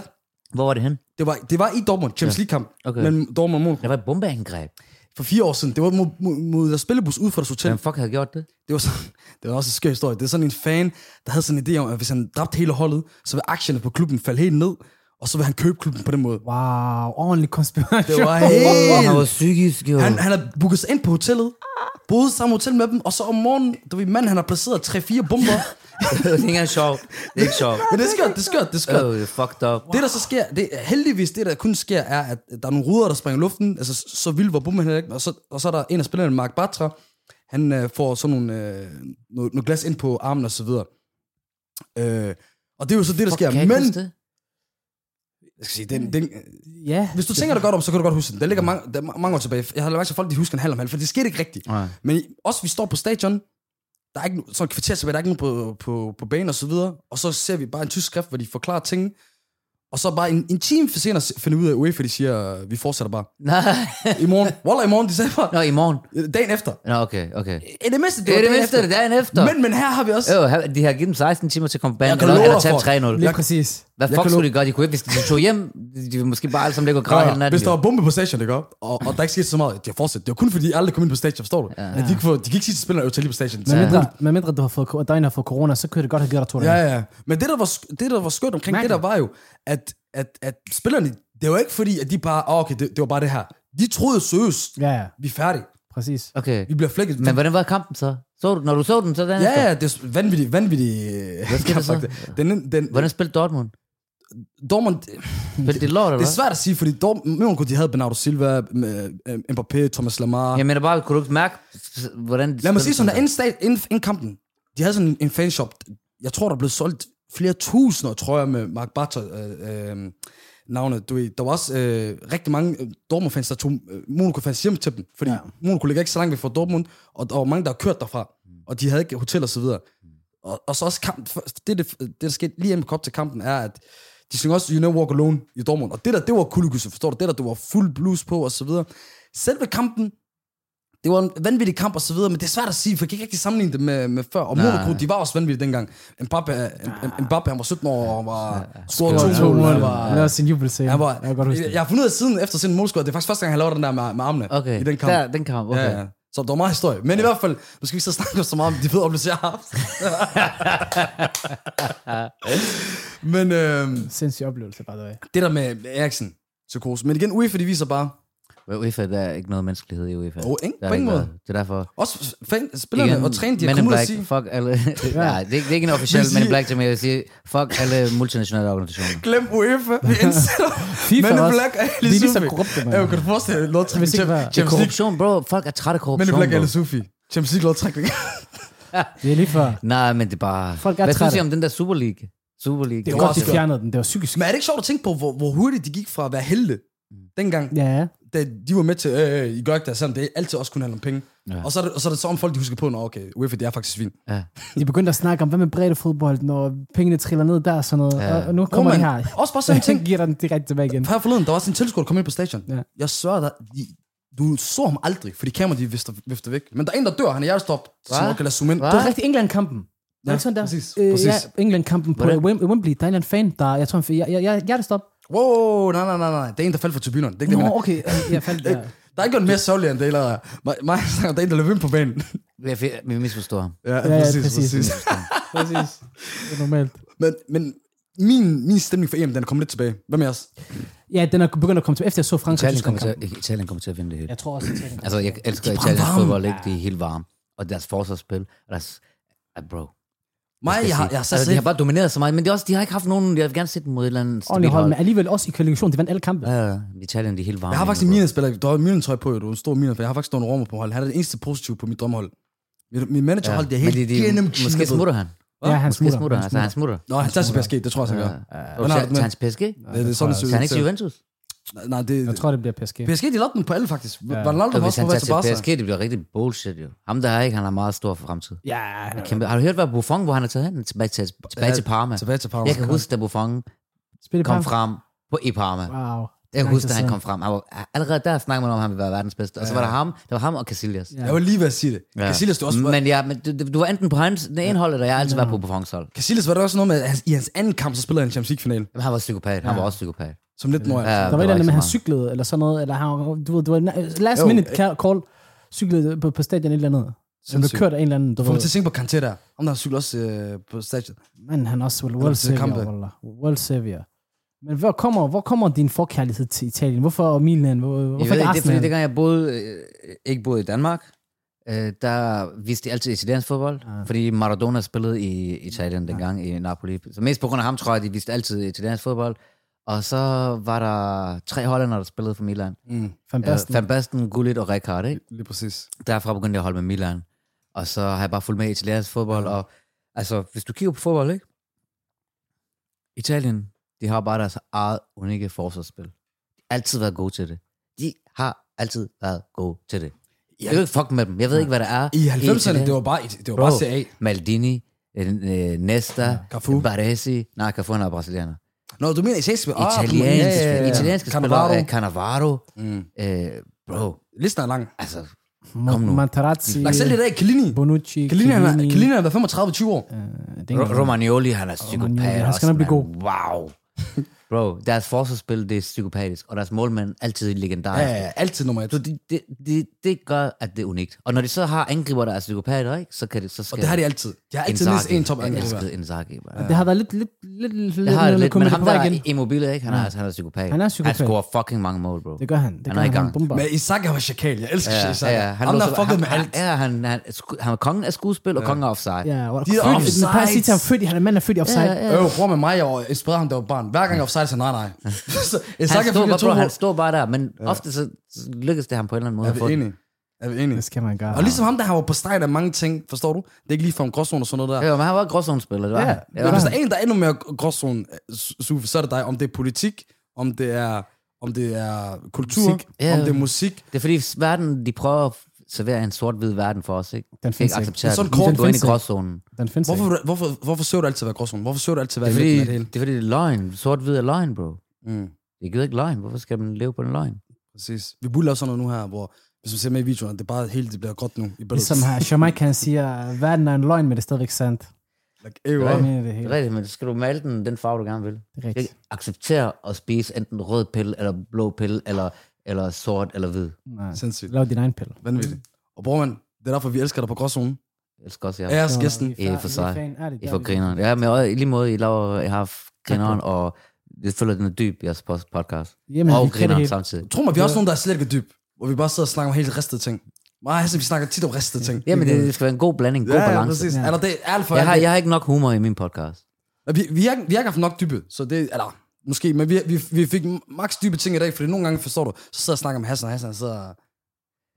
Hvor var det hen? Det var, det var i Dortmund, Champions League-kamp, Okay. mellem Dortmund Monaco. Der var et bombeangreb. For fire år siden. Det var mod, mod, mod deres spillebus ud fra deres hotel. Hvem fuck havde gjort det? Det var, sådan, det var også en skør historie. Det er sådan en fan, der havde sådan en idé om, at hvis han dræbte hele holdet, så vil aktierne på klubben falde helt ned, og så vil han købe klubben på den måde. Wow, ordentlig konspiration. Det var helt... han var psykisk, jo. Han, han har booket sig ind på hotellet, boede samme hotel med dem, og så om morgenen, du ved, manden, han har placeret 3-4 bomber. det er ikke engang sjovt. Det er ikke sjovt. Men det er skørt, det er skørt, det er skørt. Oh, you're fucked up. Det, der så sker, det, heldigvis det, der kun sker, er, at der er nogle ruder, der springer i luften, altså så vildt var bomben ikke, og så, og så er der en af spillerne, Mark Batra, han øh, får sådan nogle, øh, noget, noget glas ind på armen og så videre. Øh, og det er jo så det, der sker. Kan jeg Men, det? Jeg skal sige, den, den, Ja. hvis du tænker dig godt om, så kan du godt huske den. Den ligger mange, der er mange år tilbage. Jeg har lagt mærke til, at folk de husker en halv om halv, for det skete ikke rigtigt. Nej. Men også, vi står på stadion, der er ikke sådan et kvarter tilbage, der er ikke nogen på, på, på banen og så videre, og så ser vi bare en tysk skrift, hvor de forklarer ting, Og så bare en, en time for senere finder ud af, UEFA de siger, vi fortsætter bare. Nej. I morgen. Wallah, i morgen, de sagde bare. Nå, i morgen. Dagen efter. Nå, okay, okay. I det mindste, Det er var det dagen mindste, det er dagen efter. Men, men her har vi også... Jo, her- de har givet dem 16 timer til at komme på banen, Jeg kan eller, love eller for- 3-0. Lige præcis. Hvad fuck skulle de gøre? De kunne ikke, hvis de tog hjem, de ville måske bare alle sammen ligge og græde hele natten. Hvis der var bombe på stadion, ikke? Og, og der ikke skete så meget, de har fortsat. Det var kun fordi, de aldrig kom ind på stadion, forstår du? Ja. At de, få, de kan ikke sige til spillerne, at lige på stadion. Men mindre, med mindre du har fået, har fået corona, så kunne det godt have givet dig to Ja, ja. Men det, der var, det, der var skønt omkring Mærkeligt. det der, var jo, at, at, at spillerne, det var ikke fordi, at de bare, oh, okay, det, det var bare det her. De troede seriøst, Ja, ja, vi er færdige. præcis. Okay. Vi bliver flækket. Men hvordan var kampen så? så du, når du så den, så den Ja, ja, det er vanvittigt, vanvittigt. Hvad skete der så? Den, den, Hvordan spillede Dortmund? Dortmund, Spillede de lort, eller det er svært at sige, fordi Dortmund, de havde Bernardo Silva, øh, Mbappé, Thomas Lamar. Jeg mener bare, kunne du ikke mærke, hvordan de Lad mig sige sådan, der inden, stat, inden, inden kampen, de havde sådan en fanshop, jeg tror, der blev solgt flere tusinder, tror jeg, med Mark Barter øh, øh, navnet. Du ved, der var også øh, rigtig mange øh, Dortmund-fans, der tog øh, Monaco-fans hjem til dem, fordi ja. Monaco ligger ikke så langt væk fra Dortmund, og der var mange, der har kørt derfra, og de havde ikke hotel og så videre. Og, og så også kamp, det, det, det, der skete lige inden kort til kampen, er, at de synger også You Never Walk Alone i Dortmund, og det der, det var kuldekysse, forstår du? Det der, det var fuld blues på og så videre. Selve kampen, det var en vanvittig kamp og så videre, men det er svært at sige, for jeg kan ikke rigtig sammenligne det med, med før. Og Nej. Monaco, de var også vanvittige dengang. Mbappé, M- Mbappé han var 17 år og var scoret To to mål. Han var, Det var sin jubelscene. han var, jeg jeg har fundet ud af siden efter sin målscore, det er faktisk første gang, han lavede den der med, med armene Okay, i den kamp. Der, den kamp, okay. Ja, ja. Så der var meget historie. Men i hvert fald, nu skal vi ikke så snakke så meget om de fede oplevelser, jeg har haft. Men øh, Sindssyg oplevelse, the way. det der med med Eriksen, psykose. Men igen, UEFA, de viser bare, UEFA, der er ikke noget menneskelighed i UEFA. Åh, ikke? Der er På ingen måde. noget. Det er derfor... også fan, spillerne og træne, de har Men kommet ud og sige, fuck alle... Nej, det er, ikke- det er ikke en officiel Men in Black til mig. Jeg vil sige, fuck alle multinationale organisationer. glem UEFA, vi indsætter FIFA Men in. Black er De Ali er lige så Sufi. korrupte, Ja, man. kan du forestille dig, var- Det er Champions League? korruption, bro. Folk er trætte af Men korruption, in Black er. Ali Sufi. Champions League lodtrækning. Det er lige før. Nej, men det er bare... Folk er Hvad synes. I om den der Super League? Super League. Det er var godt, de fjernede den. Det var psykisk. Men er det ikke sjovt at tænke på, hvor, hvor hurtigt de gik fra at være helte dengang, Ja, da de var med til, øh, øh, I gør ikke det, selvom det altid også kun handler om penge. Ja. Og, så er det, og så er det så om folk, de husker på, når okay, UEFA, det er faktisk svin. Ja. de begyndte at snakke om, hvad med bredde fodbold, når pengene triller ned der og sådan noget. Ja. Og, og nu kommer de man. her. Også bare sådan en ting. giver den direkte tilbage igen. Her forleden, der var også en tilskuer, der kom ind på stadion. Ja. Jeg sørger dig, de, du så ham aldrig, fordi kameraet de vifter, vifter væk. Men der er en, der dør, han er hjertestop, så man kan lade zoome ind. Hvad? Det var rigtig England-kampen. Ja, sådan der? præcis, Øh, præcis. Ja, England-kampen på Wembley. Der er en fan, der... Jeg tror, han... Jeg, jeg, jeg, hjertestop. Wow, nej, nej, nej, nej. Det er en, der faldt fra tribunerne. Det er ikke det, Nå, mener. okay. Jeg faldt der. Der er ikke noget mere sørgeligt end det, eller mig, mig der er en, der løber ind på banen. Vi misforstår ham. Ja, ja, præcis. Præcis. Det er normalt. Men, men min, min stemning for EM, den er kommet lidt tilbage. Hvad med os? Ja, den er begyndt at komme til, efter jeg så Frankrig. Italien kommer, til, Italien kommer til at vinde det hele. Jeg tror også, Italien. Altså, jeg elsker Italiens fodbold, ikke? De er helt varme. Og deres forsvarsspil, og deres... Uh, bro. Mig, jeg, har, jeg har altså, de har bare domineret så meget, men det er også, de har ikke haft nogen, jeg vil gerne se dem mod et eller andet stabilt hold, men alligevel også i kvalifikation. De vandt alle kampe. Ja, ja, Italien, de er helt varme. Jeg har faktisk en Milan-spiller. Du har en Milan-trøje på, jo. du er en stor Milan, for jeg har faktisk stået Roma på hold. Han er det eneste positive på mit drømmehold. Mit, mit managerhold, det er helt men de, de, gennemklippet. Måske smutter han. Ja, han smutter. smutter han. Altså, han smutter. Nå, han tager til PSG, det tror jeg, så gør. Og har til du til PSG? Det, det er sådan, det Kan han ikke til ser ud. Juventus? Nej, det, Jeg tror, det bliver PSG. PSG, de lavede den på alle, faktisk. Ja. Ronaldo har hvis også han på til Barca. PSG, det bliver rigtig bullshit jo. Ham der er ikke, han har meget stor fremtid. Ja, Kæmpe. Har du hørt, hvad Buffon, hvor han er taget hen? Tilbage til, tilbage Ja, til Parma. Tilbage til Parma. Jeg kan huske, da Buffon spille kom frem på i Parma. Wow. Jeg kan huske, da han kom frem. Han var, allerede der snakkede man om, at han ville være verdens bedste. Og så var der ham, der var ham og Casillas. Ja. Jeg var lige ved at sige det. Ja. Casillas, du, også, Men ja, men du, du var enten på hans, den ene hold, eller jeg har altid været på Buffons hold. Casillas var der også noget med, at han- i hans anden kamp, så spillede han Champions League-finale. Jamen, han var psykopat. Han var også psykopat. Som lidt når Ja, Der var et eller andet med, at han cyklede, eller sådan noget, eller han, du ved, du var last Jo. minute ca- call, cyklede på, på stadion et eller andet. Som blev kørt af en eller anden, du får mig til at tænke på Kanté der. Om der har cyklet også øh, på stadion. Men han er også well, world savior. World savior. Men hvor kommer, hvor kommer din forkærlighed til Italien? Hvorfor Milan? Hvor, Jeg hvorfor ved ikke det er fordi, dengang jeg boede, øh, ikke boede i Danmark, øh, der viste de altid italiensk fodbold, Ja. fordi Maradona spillede i Italien dengang i Napoli. Så mest på grund af ham, tror jeg, de viste altid italiensk fodbold. Og så var der tre hollændere, der spillede for Milan. Mm, Van Ja, Basten. Van Basten, Gullit og Rijkaard, ikke? lige præcis. Derfra begyndte jeg at holde med Milan. Og så har jeg bare fulgt med i italiensk fodbold. Og altså, hvis du kigger på fodbold, ikke? Italien, de har bare deres eget unikke forsvarsspil. De har altid været gode til det. De har altid været gode til det. Jeg vil ikke fuck med dem. Jeg ved ikke, hvad det er. I 90'erne, Italien. det var bare, det var Bro, bare CA. Maldini, øh, øh, Nesta, Cafu. Baresi. Nej, Cafu han er brasilianer. Nå, du mener italienske spillere? Italienske, ja, ja, ja, ja. italienske Cannavaro. spillere, Cannavaro, Mm. øh, bro, Listen er lang. altså, Kom nu. Materazzi, Lad selv i dag, Chiellini. Bonucci, Chiellini, han er, Chiellini har været 35-20 år. Det engang- Romagnoli, han er psykopat han skal nok blive mand. Wow. Bro, deres forsvarsspil, det er psykopatisk, og deres målmænd altid legendarisk. Ja, ja, ja, altid nummer et. Så det, det, det, det gør, at det er unikt. Og når de så har angriber, der er psykopater, ikke? så kan det så skal Og det har de altid. De har altid mindst en top Jeg angriber. elskede Inzaghi, man. Det har været lidt, lidt, lidt, lidt, Jeg har det lidt, men ham der igen. er immobile, ikke? Han er, altså, han er psykopat. Han er psykopat. Han scorer fucking mange mål, bro. Det gør han. Det Han gør er i han. gang. Han. Men Isaac var chakal. Jeg elsker Ja, ja, ja. Han har så- fucket han, med han, alt. Ja, han, han, han var kongen af skuespil og kongen af offside. Ja, og De er født, i- han er mand, er født i offside. Ja, ja. Øh, bror med mig, jeg inspirerede ham, der var barn. Hver gang jeg offside, så nej, nej. Så Isaac Han er stod, bare, bro, han stod bare der, men ofte så lykkedes det ham på en eller anden måde. Er vi enige? Er vi enige? Det skal man gøre. Og ligesom ham, der har var på stregen af mange ting, forstår du? Det er ikke lige fra en gråzone og sådan noget der. Ja, men han var gråzone-spiller, det var Ja, han. det Men hvis der er en, der er endnu mere gråzone, Sufe, så er det dig. Om det er politik, om det er, om det er kultur, Musik. Ja. om det er musik. Det er fordi verden, de prøver at servere en sort-hvid verden for os, ikke? Den Ikke findes ikke. acceptere sådan den. kort- Du er inde i ikke. gråzonen. Den findes Hvorfor, ikke. hvorfor, hvorfor søger du altid at være gråzone? Hvorfor søger du altid at Det være er i midten fordi, det hele? det er, fordi det er løgn. Sort-hvid er løgn, bro. Mm, Jeg gider ikke løgn. Hvorfor skal man leve på en løgn? præcis. Vi burde lave sådan noget nu her, hvor hvis man ser med i videoen, det er bare helt, det bliver godt nu. I billedet. Ligesom her, Jamaica han siger, verden er en løgn, men det er stadigvæk sandt. Like, ew, Jeg right? mener det Det hele. er rigtigt, men så skal du male den, den farve, du gerne vil. Det er rigtigt. ikke acceptere at spise enten rød pille, eller blå pille, eller, eller sort, eller hvid. Nej. Sindssygt. Lav din egen pille. Vanvittigt. Og bror, man, det er derfor, vi elsker dig på gråzonen. Jeg elsker også jer. Ja, Så, gæsten. I er for sig. er I er vi. grineren. Ja, men i lige måde, I laver, I har grineren, og jeg føler, den er dyb, jeres pod- podcast. Jamen, og vi kan det grineren hele. samtidig. Tro mig, vi er også nogen, der er slet ikke dyb. Hvor vi bare sidder og snakker om helt ristede ting. Og Hasse, vi snakker tit om ristede ting. Jamen, det, det skal være en god blanding, god ja, ja, balance. præcis. Ja. Eller det er alt for Jeg har, alt. jeg har ikke nok humor i min podcast. Vi, vi, har, ikke- vi har ikke haft nok dybe, så det, eller måske, men vi, vi, vi fik maks dybe ting i dag, fordi nogle gange, forstår du, så sidder jeg og snakker med Hassan, og Hassan sidder...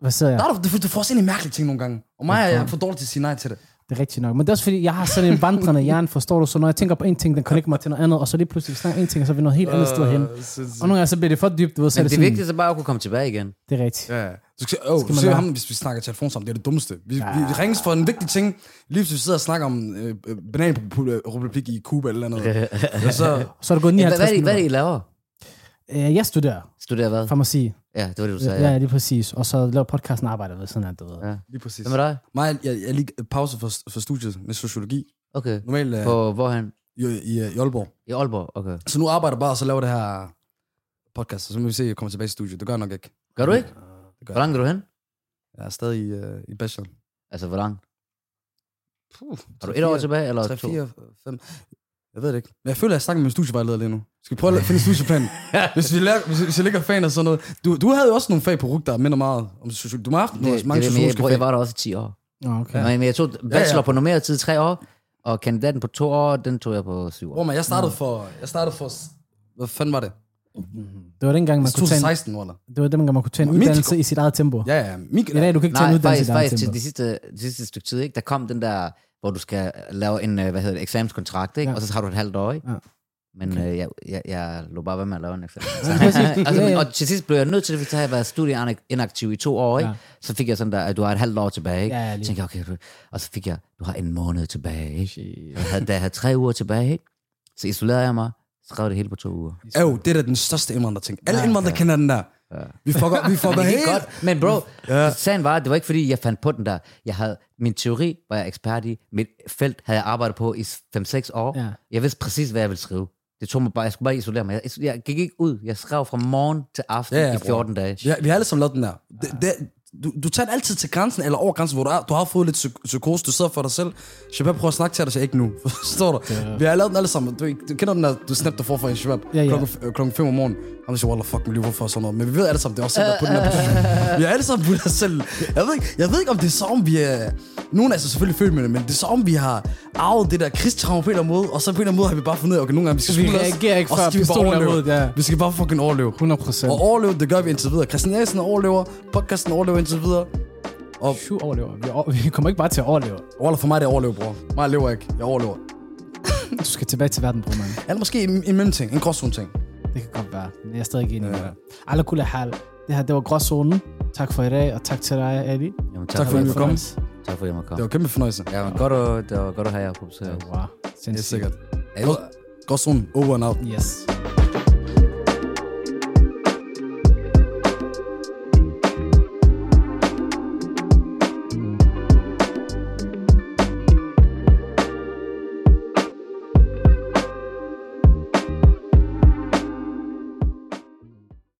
Hvad siger jeg? Der er du, du, du får også ind i mærkelige ting nogle gange, og mig er jeg for dårlig til at sige nej til det. Det er rigtigt nok. Men det er også fordi, jeg har sådan en vandrende hjerne, forstår du? Så når jeg tænker på en ting, den connecter mig til noget andet, og så lige pludselig snakker en ting, og så er vi noget helt andet sted hen. Og nogle gange så bliver det for dybt, du ved, så Men det det vigtigste er bare at kunne komme tilbage igen. det er rigtigt. Ja. Du skal, oh, Skal du man være- ham, hvis vi snakker telefon sammen, det er det dummeste. Vi, ja. Vi, ringes for en vigtig ting, lige hvis vi sidder og snakker om øh, øh, bananrepublik i Cuba eller noget. så, Så er det gået Hvad, 59 hvad, er det, hvad er det, minutter. Øh, Jeg studerer Studerer hvad? farmaci. Ja, det var det, du sagde. Ja, lige præcis. Og så laver podcasten arbejder ved sådan at du ved. Ja. lige præcis. Hvad med dig? Mig, jeg, jeg lige pause for, for studiet med sociologi. Okay. Normalt øh, På hvorhen? i, i, i Aalborg. I Aalborg? Okay. Så nu arbejder jeg bare, og så laver det her podcast, og så må vi se, at jeg kommer tilbage i studiet. Det gør jeg nok ikke. Gør du ikke? Det gør Hvor langt er du hen? Jeg er stadig i, uh, i bachelor. Altså, hvor langt? Puh, Har du et år tilbage, eller 3, to? 4, 5. Jeg ved det ikke. Men jeg føler, at jeg snakker med min studievejleder lige nu. Skal vi prøve at finde en studieplan? hvis, vi lærer, hvis, hvis jeg ligger fan og sådan noget. Du, du havde jo også nogle fag på RUG, der minder meget om sociologi. Du har haft Det, nogle, det, mange det, jeg, sociologiske jeg fag. var der også i 10 år. Okay. Ja. Men jeg tog bachelor Ja, ja. på normeret tid tre år, og kandidaten på to år, den tog jeg på syv år. Hvor man, jeg startede for... Jeg startede for... Hvad fanden var det? Det var dengang, man kunne tage en, 2016 var der. det var dengang, man kunne tage en uddannelse i sit eget tempo. Ja, ja. Min, I dag, du kan ikke tage en Nej, uddannelse i faktisk, dit eget faktisk til tempo. det sidste, det sidste stykke tid, ikke? der kom den der, hvor du skal lave en, øh, hvad hedder det, eksamenskontrakt, ikke? Ja. og så har du et halvt år, ikke? Ja. Men øh, jeg, jeg, jeg lå bare ved med at lave en eksamen. altså, men, og til sidst blev jeg nødt til det, fordi så havde jeg været studieinaktiv i to år, ikke? Ja. Så fik jeg sådan der, at du har et halvt år tilbage, ikke? Ja, så lige. tænkte jeg, okay, du, og så fik jeg, du har en måned tilbage, ikke? Jeg havde, da jeg havde tre uger tilbage, ikke? Så isolerede jeg mig, skrev det hele på to uger. Jo, det er da den største indvandrer-ting. Alle Ja. indvandrere kender den der. Vi fucker, vi fucker helt... godt. Men bro, ja. sagen var, det var ikke fordi, jeg fandt på den der. Jeg havde, min teori var jeg ekspert i. Mit felt havde jeg arbejdet på i 5-6 år. Ja. Jeg vidste præcis, hvad jeg ville skrive. Det tog mig bare, jeg skulle bare isolere mig. Jeg, jeg gik ikke ud. Jeg skrev fra morgen til aften Ja, ja, ja, i bror. 14 dage. Vi har, vi har alle sammen lavet den der. Det, det, du, du tager den altid til grænsen, eller over grænsen, hvor du, er, du har fået lidt psy- psykose, du sidder for dig selv. Shabab prøver at snakke til dig, så ikke nu. Forstår du? Vi har lavet den alle sammen. Du, du kender den der, du snap, får fra en Shabab Ja, ja. klokken, øh, klokken 5 om morgenen. Han siger, wallah, fuck mit liv, hvorfor sådan noget? Men vi ved alle sammen, det er også selv, der er på den her position. Vi er alle sammen på os selv. Jeg ved, ikke, jeg ved ikke, om det er så, om vi er... Nogen er så selvfølgelig følt med det, men det er så, om vi har arvet det der krigstraume på en eller anden måde, og så på en eller anden måde har vi bare fundet ud af, okay, nogle gange vi skal Vi skjule os, reagerer ikke så før pistolen er ja. Vi skal bare fucking overleve. 100 procent. Og overleve, det gør vi indtil videre. Christian Eriksen overlever, podcasten overlever indtil videre. Og Syv overlever. Vi, over, vi kommer ikke bare til at overleve. Wallah, for mig er det overleve, bror. Mig lever ikke. Jeg overlever. Du skal tilbage til verden, bror, man. Eller måske en, en mellemting, en gråzone ting. Det kan godt være. Jeg er stadig ikke enig med dig. Alla hal. Det her, det var gråzonen. Tak for i dag, og tak til dig, Eddie. Jamen, Tak for, at I komme. Tak for, at jeg måtte Det komme. var kæmpe fornøjelse. Ja, men godt at, det var godt at have jer på besøg. Wow. Det er sikkert. Gråzone, over and out. Yes.